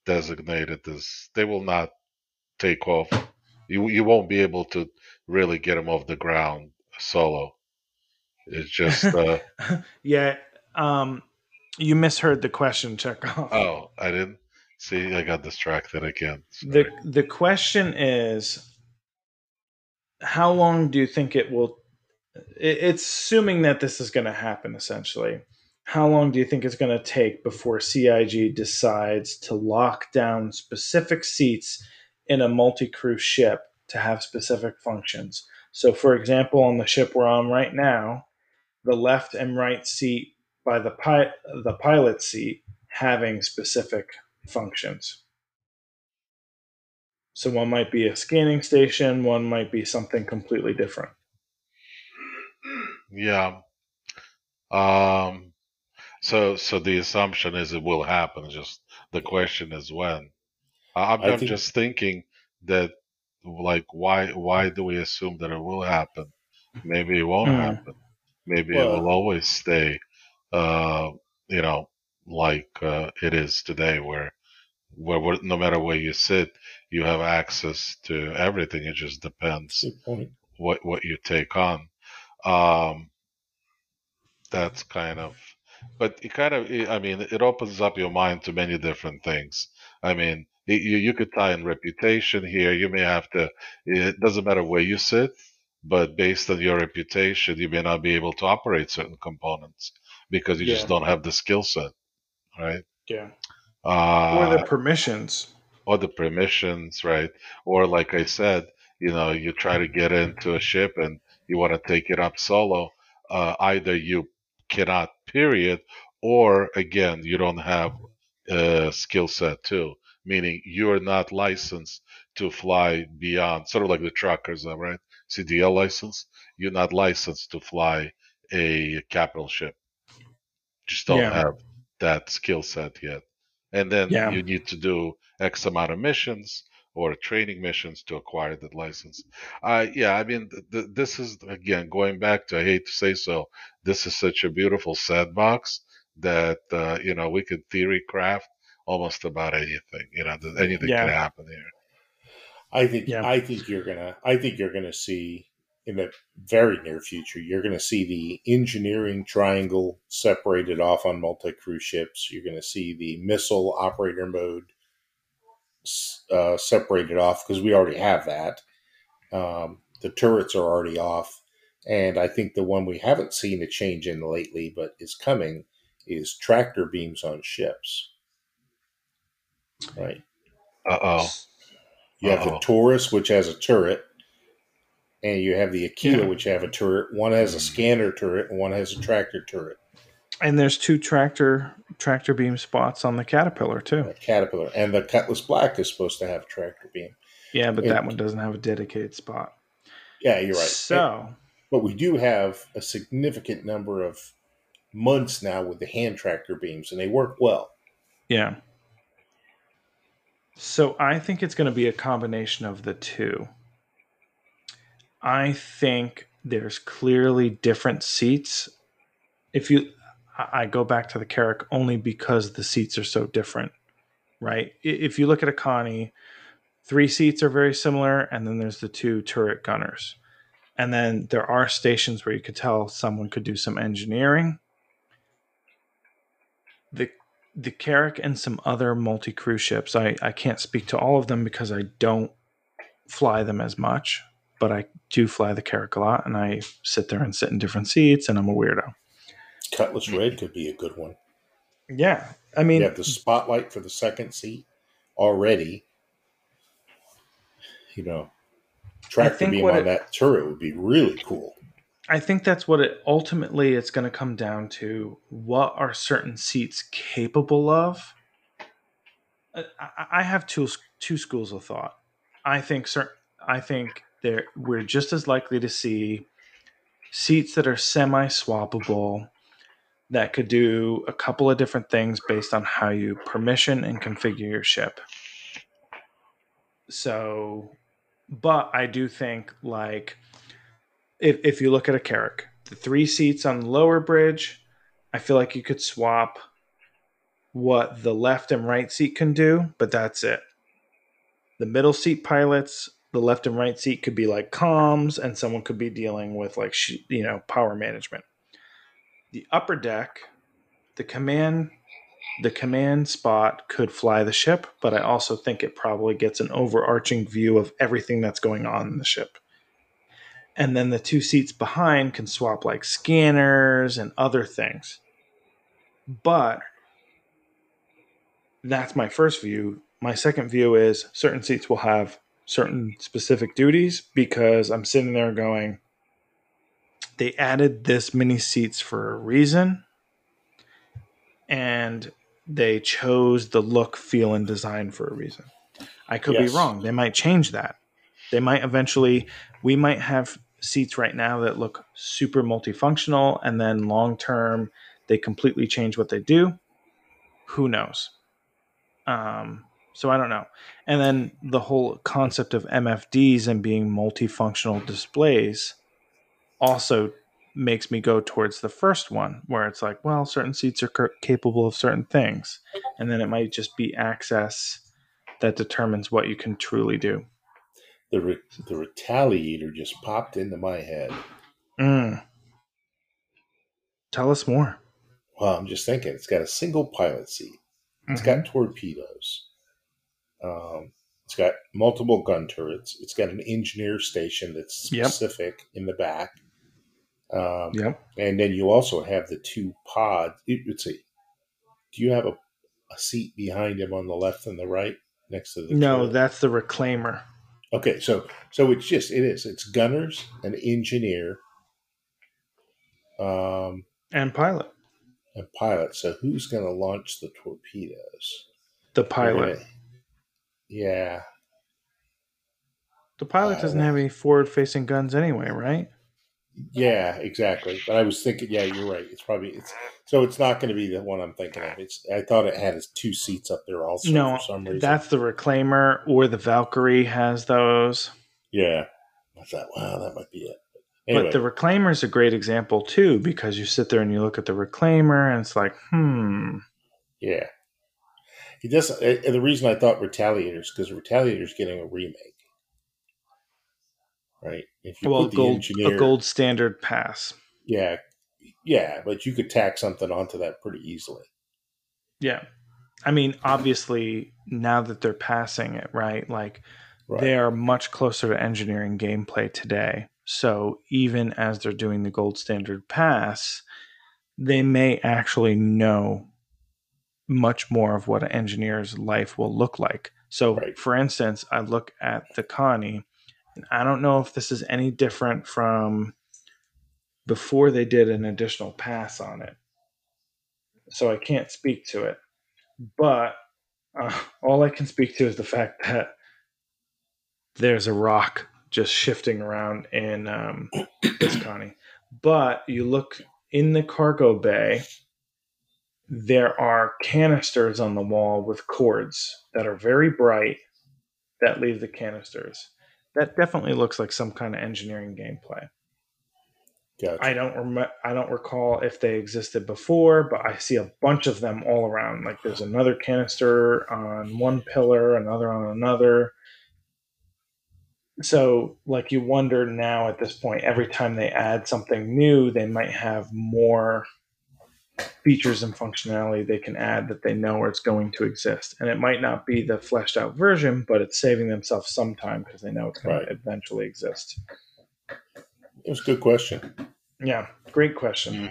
designated as they will not take off. You you won't be able to really get them off the ground solo. It's just uh, yeah, um, you misheard the question, Chekov. oh, I didn't see. I got distracted again. The Sorry. the question is, how long do you think it will? it- It's assuming that this is going to happen. Essentially, how long do you think it's going to take before CIG decides to lock down specific seats in a multi-crew ship to have specific functions? So, for example, on the ship we're on right now, the left and right seat by the pi- the pilot seat having specific functions. So one might be a scanning station, one might be something completely different. Yeah. Um. So so the assumption is it will happen. Just the question is when. I- I'm, I I'm think- just thinking that like why why do we assume that it will happen? Maybe it won't Hmm. happen. Maybe it will always stay. Uh, you know, like uh, it is today, where where no matter where you sit, you have access to everything. It just depends what what you take on. Um, that's kind of, but it kind of, I mean, it opens up your mind to many different things. I mean, it, you you could tie in reputation here. You may have to. It doesn't matter where you sit, but based on your reputation, you may not be able to operate certain components because you just don't have the skill set, right? Yeah. Uh, or the permissions. or the permissions, right? Or like I said, you know, you try to get into a ship and you want to take it up solo. Uh, either you cannot, period, or again, you don't have a skill set too, meaning you're not licensed to fly beyond, sort of like the truckers are, right? CDL license. You're not licensed to fly a capital ship. Just don't Yeah. have that skill set yet. And then Yeah. you need to do X amount of missions or training missions to acquire that license. Uh, yeah, I mean, th- th- this is again going back to I hate to say so. This is such a beautiful sandbox that uh, you know we could theory craft almost about anything. You know, th- anything Yeah. could happen here. I think Yeah. I think you're gonna I think you're gonna see in the very near future you're gonna see the engineering triangle separated off on multi crew ships. You're gonna see the missile operator mode uh, separated off because we already have that. Um, the turrets are already off, and I think the one we haven't seen a change in lately, but is coming, is tractor beams on ships. Right. Uh oh. You have the Uh-oh. Taurus, which has a turret, and you have the Aquila, Yeah. which have a turret. One has a mm-hmm. scanner turret, and one has a tractor turret. And there's two tractor tractor beam spots on the Caterpillar too. A Caterpillar, and the Cutlass Black is supposed to have a tractor beam. Yeah, but Yeah. that one doesn't have a dedicated spot. Yeah, you're right. So but we do have a significant number of months now with the hand tractor beams, and they work well. yeah. So I think it's going to be a combination of the two. I think there's clearly different seats. If you, I go back to the Carrack only because the seats are so different, right? If you look at a Connie, three seats are very similar, and then there's the two turret gunners. And then there are stations where you could tell someone could do some engineering. The the Carrack and some other multi cruise ships. I, I can't speak to all of them because I don't fly them as much, but I do fly the Carrack a lot and I sit there and sit in different seats and I'm a weirdo. Cutlass Red could be a good one. Yeah. I mean You have the spotlight for the second seat already. You know, tractor think beam on it- that turret would be really cool. I think that's what it ultimately it's going to come down to. What are certain seats capable of? I, I- I have two two schools of thought. I think certain. I think there we're just as likely to see seats that are semi swappable that could do a couple of different things based on how you permission and configure your ship. So, but I do think like if, if you look at a Carrack, the three seats on the lower bridge, I feel like you could swap what the left and right seat can do, but that's it. The middle seat pilots, the left and right seat could be like comms, and someone could be dealing with like you know power management. The upper deck, the command, the command spot could fly the ship, but I also think it probably gets an overarching view of everything that's going on in the ship and then the two seats behind can swap like scanners and other things. But that's my first view. My second view is certain seats will have certain specific duties because I'm sitting there going, they added this many seats for a reason, and they chose the look, feel, and design for a reason. I could Yes. be wrong. They might change that. They might eventually, we might have seats right now that look super multifunctional, and then long term, they completely change what they do. Who knows? Um, so I don't know. And then the whole concept of MFDs and being multifunctional displays also makes me go towards the first one, where it's like, well, certain seats are ca- capable of certain things, and then it might just be access that determines what you can truly do. The re- the retaliator just popped into my head. Mm. Tell us more. Well, I'm just thinking it's got a single pilot seat. It's Mm-hmm. got torpedoes. Um, it's got multiple gun turrets. It's got an engineer station that's Yep. specific in the back. Um, Yep. And then you also have the two pods. Let's see. Do you have a, a seat behind him on the left and the right next to the No, that's the reclaimer. Okay, so so it's just it is. It's gunners, an engineer, um, And pilot. and pilot. So who's going to launch the torpedoes? The pilot. gonna- yeah, The pilot Uh, doesn't have any forward facing guns anyway, right? yeah, exactly. But I was thinking, yeah, you're right. It's probably it's so it's not going to be the one I'm thinking of. It's I thought it had two seats up there also no, for some reason. that's the reclaimer or the Valkyrie has those. yeah. I thought, wow, that might be it. Anyway, But the reclaimer is a great example too because you sit there and you look at the reclaimer and it's like, hmm, yeah. He. And the reason I thought Retaliators because Retaliators getting a remake, right? If you well, put the gold, engineer, a gold standard pass. yeah, yeah, but you could tack something onto that pretty easily. Yeah. I mean, obviously, now that they're passing it, right? Like, Right. they are much closer to engineering gameplay today. So even as they're doing the gold standard pass, they may actually know much more of what an engineer's life will look like. So, Right. for instance, I look at the Connie, and I don't know if this is any different from before they did an additional pass on it. So I can't speak to it. But uh, all I can speak to is the fact that there's a rock just shifting around in um, this Connie. But you look in the cargo bay, there are canisters on the wall with cords that are very bright that leave the canisters. That definitely looks like some kind of engineering gameplay. Gotcha. I don't rem- I don't recall if they existed before, but I see a bunch of them all around. Like there's another canister on one pillar, another on another. So, like you wonder now at this point, every time they add something new, they might have more features and functionality they can add that they know it's going to exist. And it might not be the fleshed out version, but it's saving themselves some time because they know it's going Right. to eventually exist. it was a good question. Yeah, great question.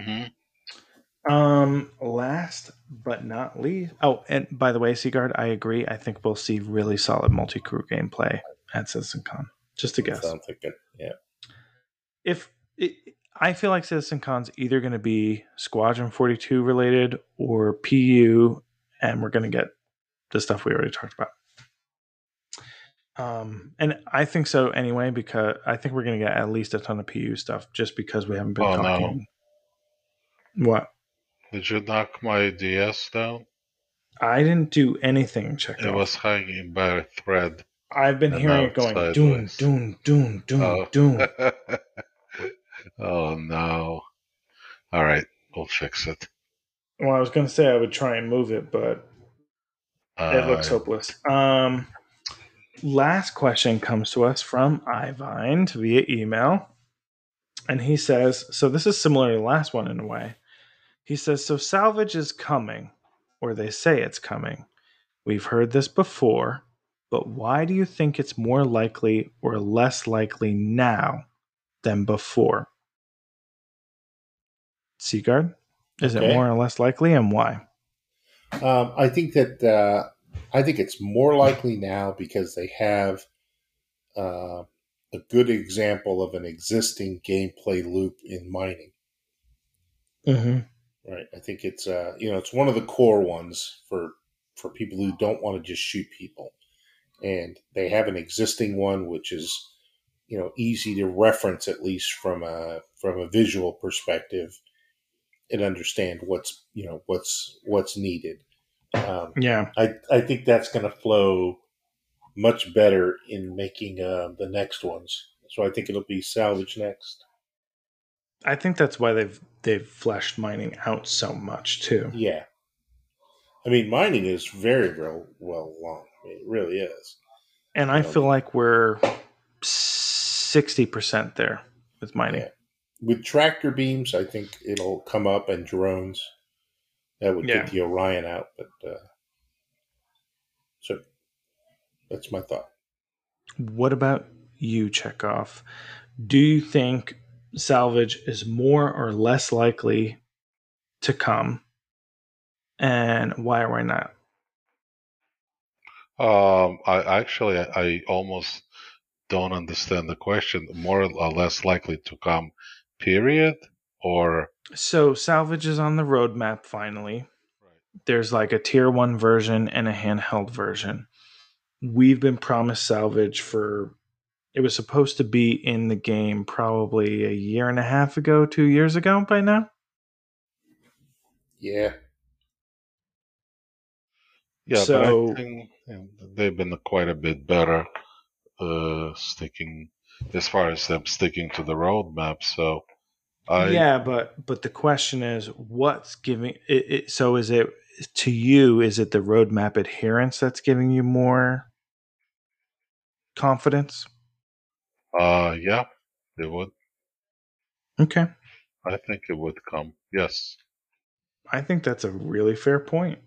hmm Um, last but not least, oh, and by the way, Sigard, I agree. I think we'll see really solid multi-crew gameplay at CitizenCon. Just a guess. So I'm thinking, yeah. If it, I feel like Citizen Con's either going to be Squadron 42 related or PU, and we're going to get the stuff we already talked about. Um, and I think so anyway because I think we're going to get at least a ton of PU stuff just because we haven't been Oh, no. talking. What? Did you knock my DS down? I didn't do anything. Check It was hanging by a thread. I've been hearing it going doom, doom, doom, doom, Oh. doom. oh no. All right, we'll fix it. Well, I was going to say I would try and move it, but it looks Uh, hopeless. Um, last question comes to us from Ivine via email. And he says, so this is similar to the last one in a way. He says, so salvage is coming, or they say it's coming. We've heard this before, but why do you think it's more likely or less likely now than before? Sigard, is it more or less likely, and why? Um, I think that uh, I think it's more likely now because they have uh, a good example of an existing gameplay loop in mining. Mm-hmm. Right. I think it's uh, you know it's one of the core ones for for people who don't want to just shoot people, and they have an existing one which is you know easy to reference at least from a from a visual perspective and understand what's you know what's what's needed. Um, Yeah. I I think that's going to flow much better in making uh, the next ones. So I think it'll be salvage next. I think that's why they've they've fleshed mining out so much too. Yeah. I mean, mining is very, very well along. I mean, it really is. And I Yeah. feel like we're sixty percent there with mining. Yeah. With tractor beams, I think it'll come up and drones. That would Yeah. get the Orion out, but uh, so that's my thought. What about you, Chekov? Do you think salvage is more or less likely to come? And why or why not? Um, I actually, I, I almost don't understand the question. More or less likely to come, period, or So salvage is on the roadmap finally. There's like a tier one version and a handheld version. We've been promised salvage for it was supposed to be in the game probably a year and a half ago, two years ago by now. Yeah. yeah. So- but I think they've been quite a bit better, uh, sticking as far as them sticking to the roadmap. So, I yeah, but but the question is, what's giving it, it? So is it to you? Is it the roadmap adherence that's giving you more confidence? uh, yeah, it would. Okay, I think it would come. Yes. I think that's a really fair point.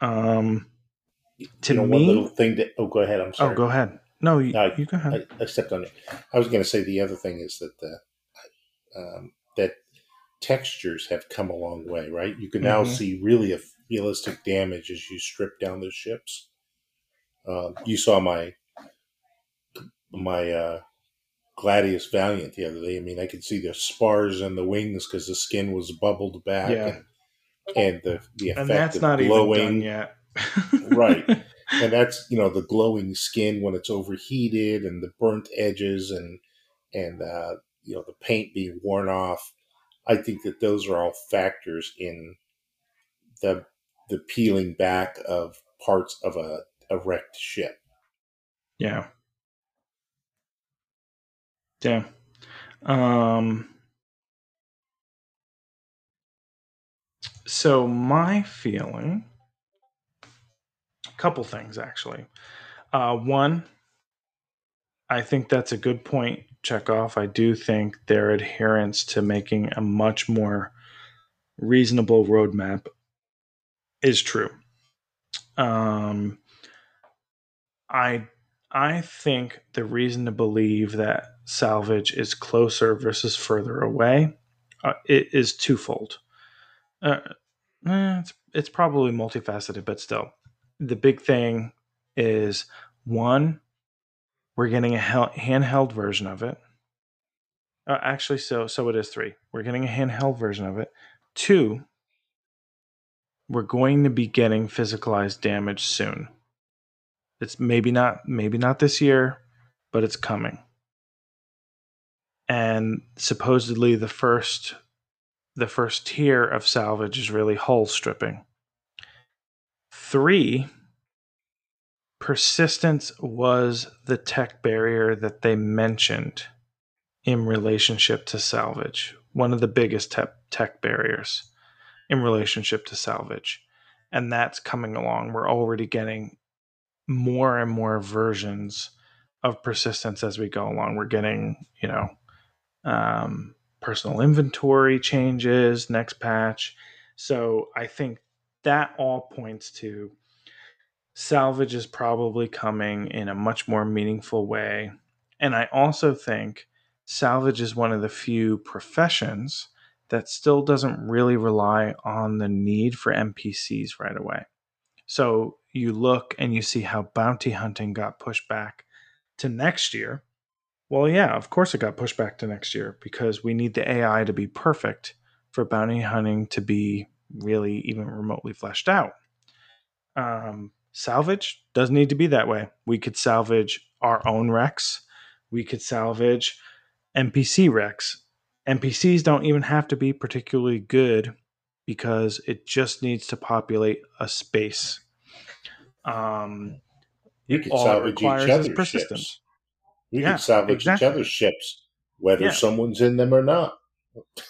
Um, to you know, me, one little thing that. Oh, go ahead. I'm sorry. oh, go ahead. No, you, No, you go ahead. I, I stepped on it. I was going to say the other thing is that the um, that textures have come a long way, right? You can now Mhm. see really a realistic damage as you strip down the ships. Uh, you saw my my uh, Gladius Valiant the other day. I mean, I could see the spars and the wings because the skin was bubbled back, Yeah. and, and the the effect and that's of not done yet. Right. and that's you know the glowing skin when it's overheated and the burnt edges and and uh, you know the paint being worn off i think that those are all factors in the the peeling back of parts of a, a wrecked ship Yeah. Yeah. Um so my feeling couple things actually. Uh one I think that's a good point, Chekov. I do think their adherence to making a much more reasonable roadmap is true. Um I I think the reason to believe that salvage is closer versus further away uh, it is twofold. Uh, eh, it's, it's probably multifaceted, but still, the big thing is one, we're getting a handheld version of it. Uh, actually, so so it is three. We're getting a handheld version of it. Two, we're going to be getting physicalized damage soon. It's maybe not maybe not this year, but it's coming. And supposedly the first the first tier of salvage is really hull stripping. 3 persistence was the tech barrier that they mentioned in relationship to salvage. One of the biggest te- tech barriers in relationship to salvage. And that's coming along. We're already getting more and more versions of persistence as we go along. We're getting, you know, um, personal inventory changes next patch. So I think that all points to salvage is probably coming in a much more meaningful way. And I also think salvage is one of the few professions that still doesn't really rely on the need for NPCs right away. So you look and you see how bounty hunting got pushed back to next year. Well, yeah, of course it got pushed back to next year because we need the AI to be perfect for bounty hunting to be really even remotely fleshed out. Um, salvage doesn't need to be that way. We could salvage our own wrecks. We could salvage NPC wrecks. NPCs don't even have to be particularly good because it just needs to populate a space. Um, you could salvage each other's persistence. ships you Yeah, could salvage exactly. each other's ships whether Yeah. someone's in them or not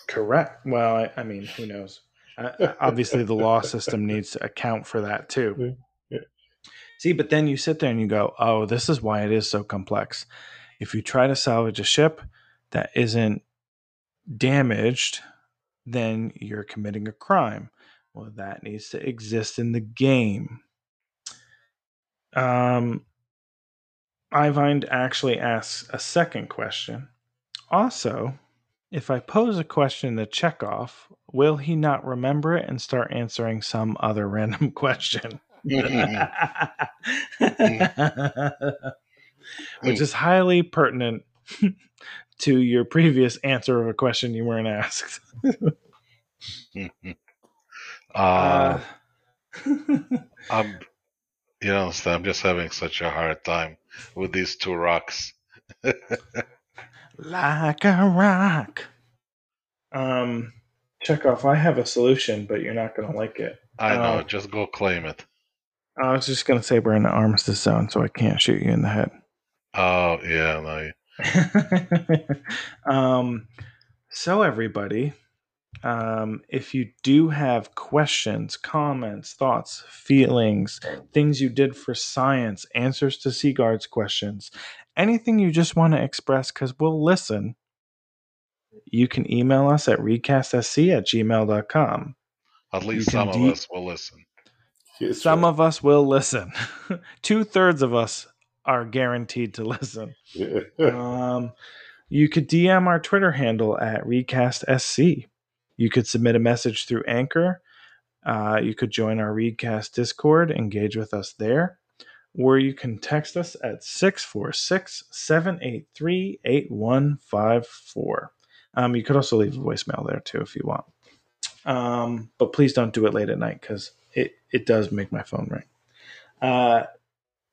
Correct. Well, I, I mean, who knows? Uh, obviously, the law system needs to account for that too. Yeah. See, but then you sit there and you go, "Oh, this is why it is so complex." If you try to salvage a ship that isn't damaged, then you're committing a crime. Well, that needs to exist in the game. Um, Ivind actually asks a second question. Also, if I pose a question to Chekov, will he not remember it and start answering some other random question? Which is highly pertinent to your previous answer of a question you weren't asked. uh, I'm, you know, I'm just having such a hard time with these two rocks. like a rock. Um, Chekov, I have a solution, but you're not going to like it. I know, Oh. just go claim it. I was just going to say we're in the armistice zone, so I can't shoot you in the head. Oh, yeah, no. um, so everybody, um, if you do have questions, comments, thoughts, feelings, things you did for science, answers to Sigard's questions, anything you just want to express, because we'll listen, you can email us at reedcastsc at gmail.com. At least can some of us will listen. That's Some right. of us will listen. Two thirds of us are guaranteed to listen. um, you could DM our Twitter handle at REEDcastSC. You could submit a message through Anchor. Uh, you could join our REEDcast Discord, engage with us there, or you can text us at 646 783 8154. Um, you could also leave a voicemail there too if you want. Um, but please don't do it late at night because it, it does make my phone ring. Uh,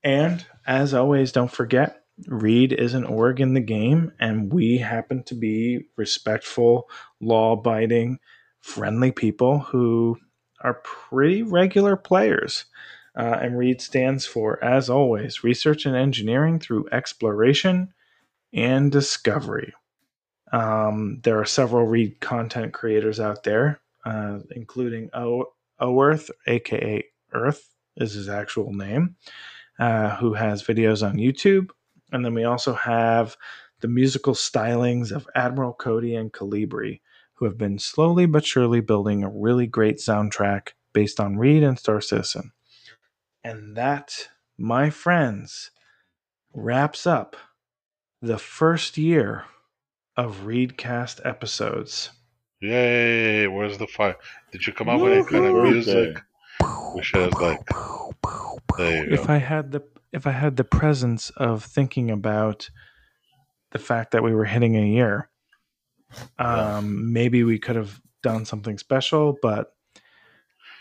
and as always, don't forget Reed is an org in the game, and we happen to be respectful, law abiding, friendly people who are pretty regular players. Uh, and REED stands for, as always, research and engineering through exploration and discovery. Um, there are several REED content creators out there, uh, including o- Oearth, aka Earth, is his actual name, uh, who has videos on YouTube. And then we also have the musical stylings of Admiral Cody and Kalibri, who have been slowly but surely building a really great soundtrack based on REED and Star Citizen. And that, my friends, wraps up the first year of REEDcast episodes. Yay! Where's the fire? Did you come up with any kind of Woohoo! music? We should have like. There you If go. I had the if I had the presence of thinking about the fact that we were hitting a year, um, maybe we could have done something special. But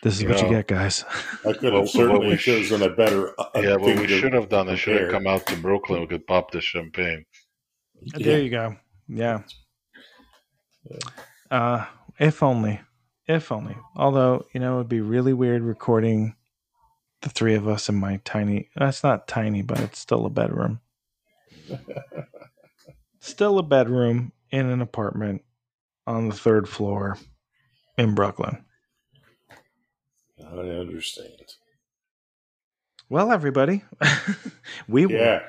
this is You what you get, guys. I could have Well, certainly what we sh- chosen a better. uh, Yeah, what we should have done is should have come out to Brooklyn. We could pop the champagne. There you go. Yeah. Uh, if only, if only. Although you know, it'd be really weird recording the three of us in my tiny. That's not tiny, but it's still a bedroom. still a bedroom in an apartment on the third floor in Brooklyn. I understand. Well, everybody, we will. Yeah,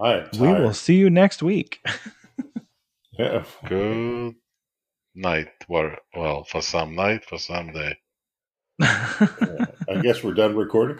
I we will see you next week. Yeah. Good night. Well, well, for some night, for some day. I guess we're done recording.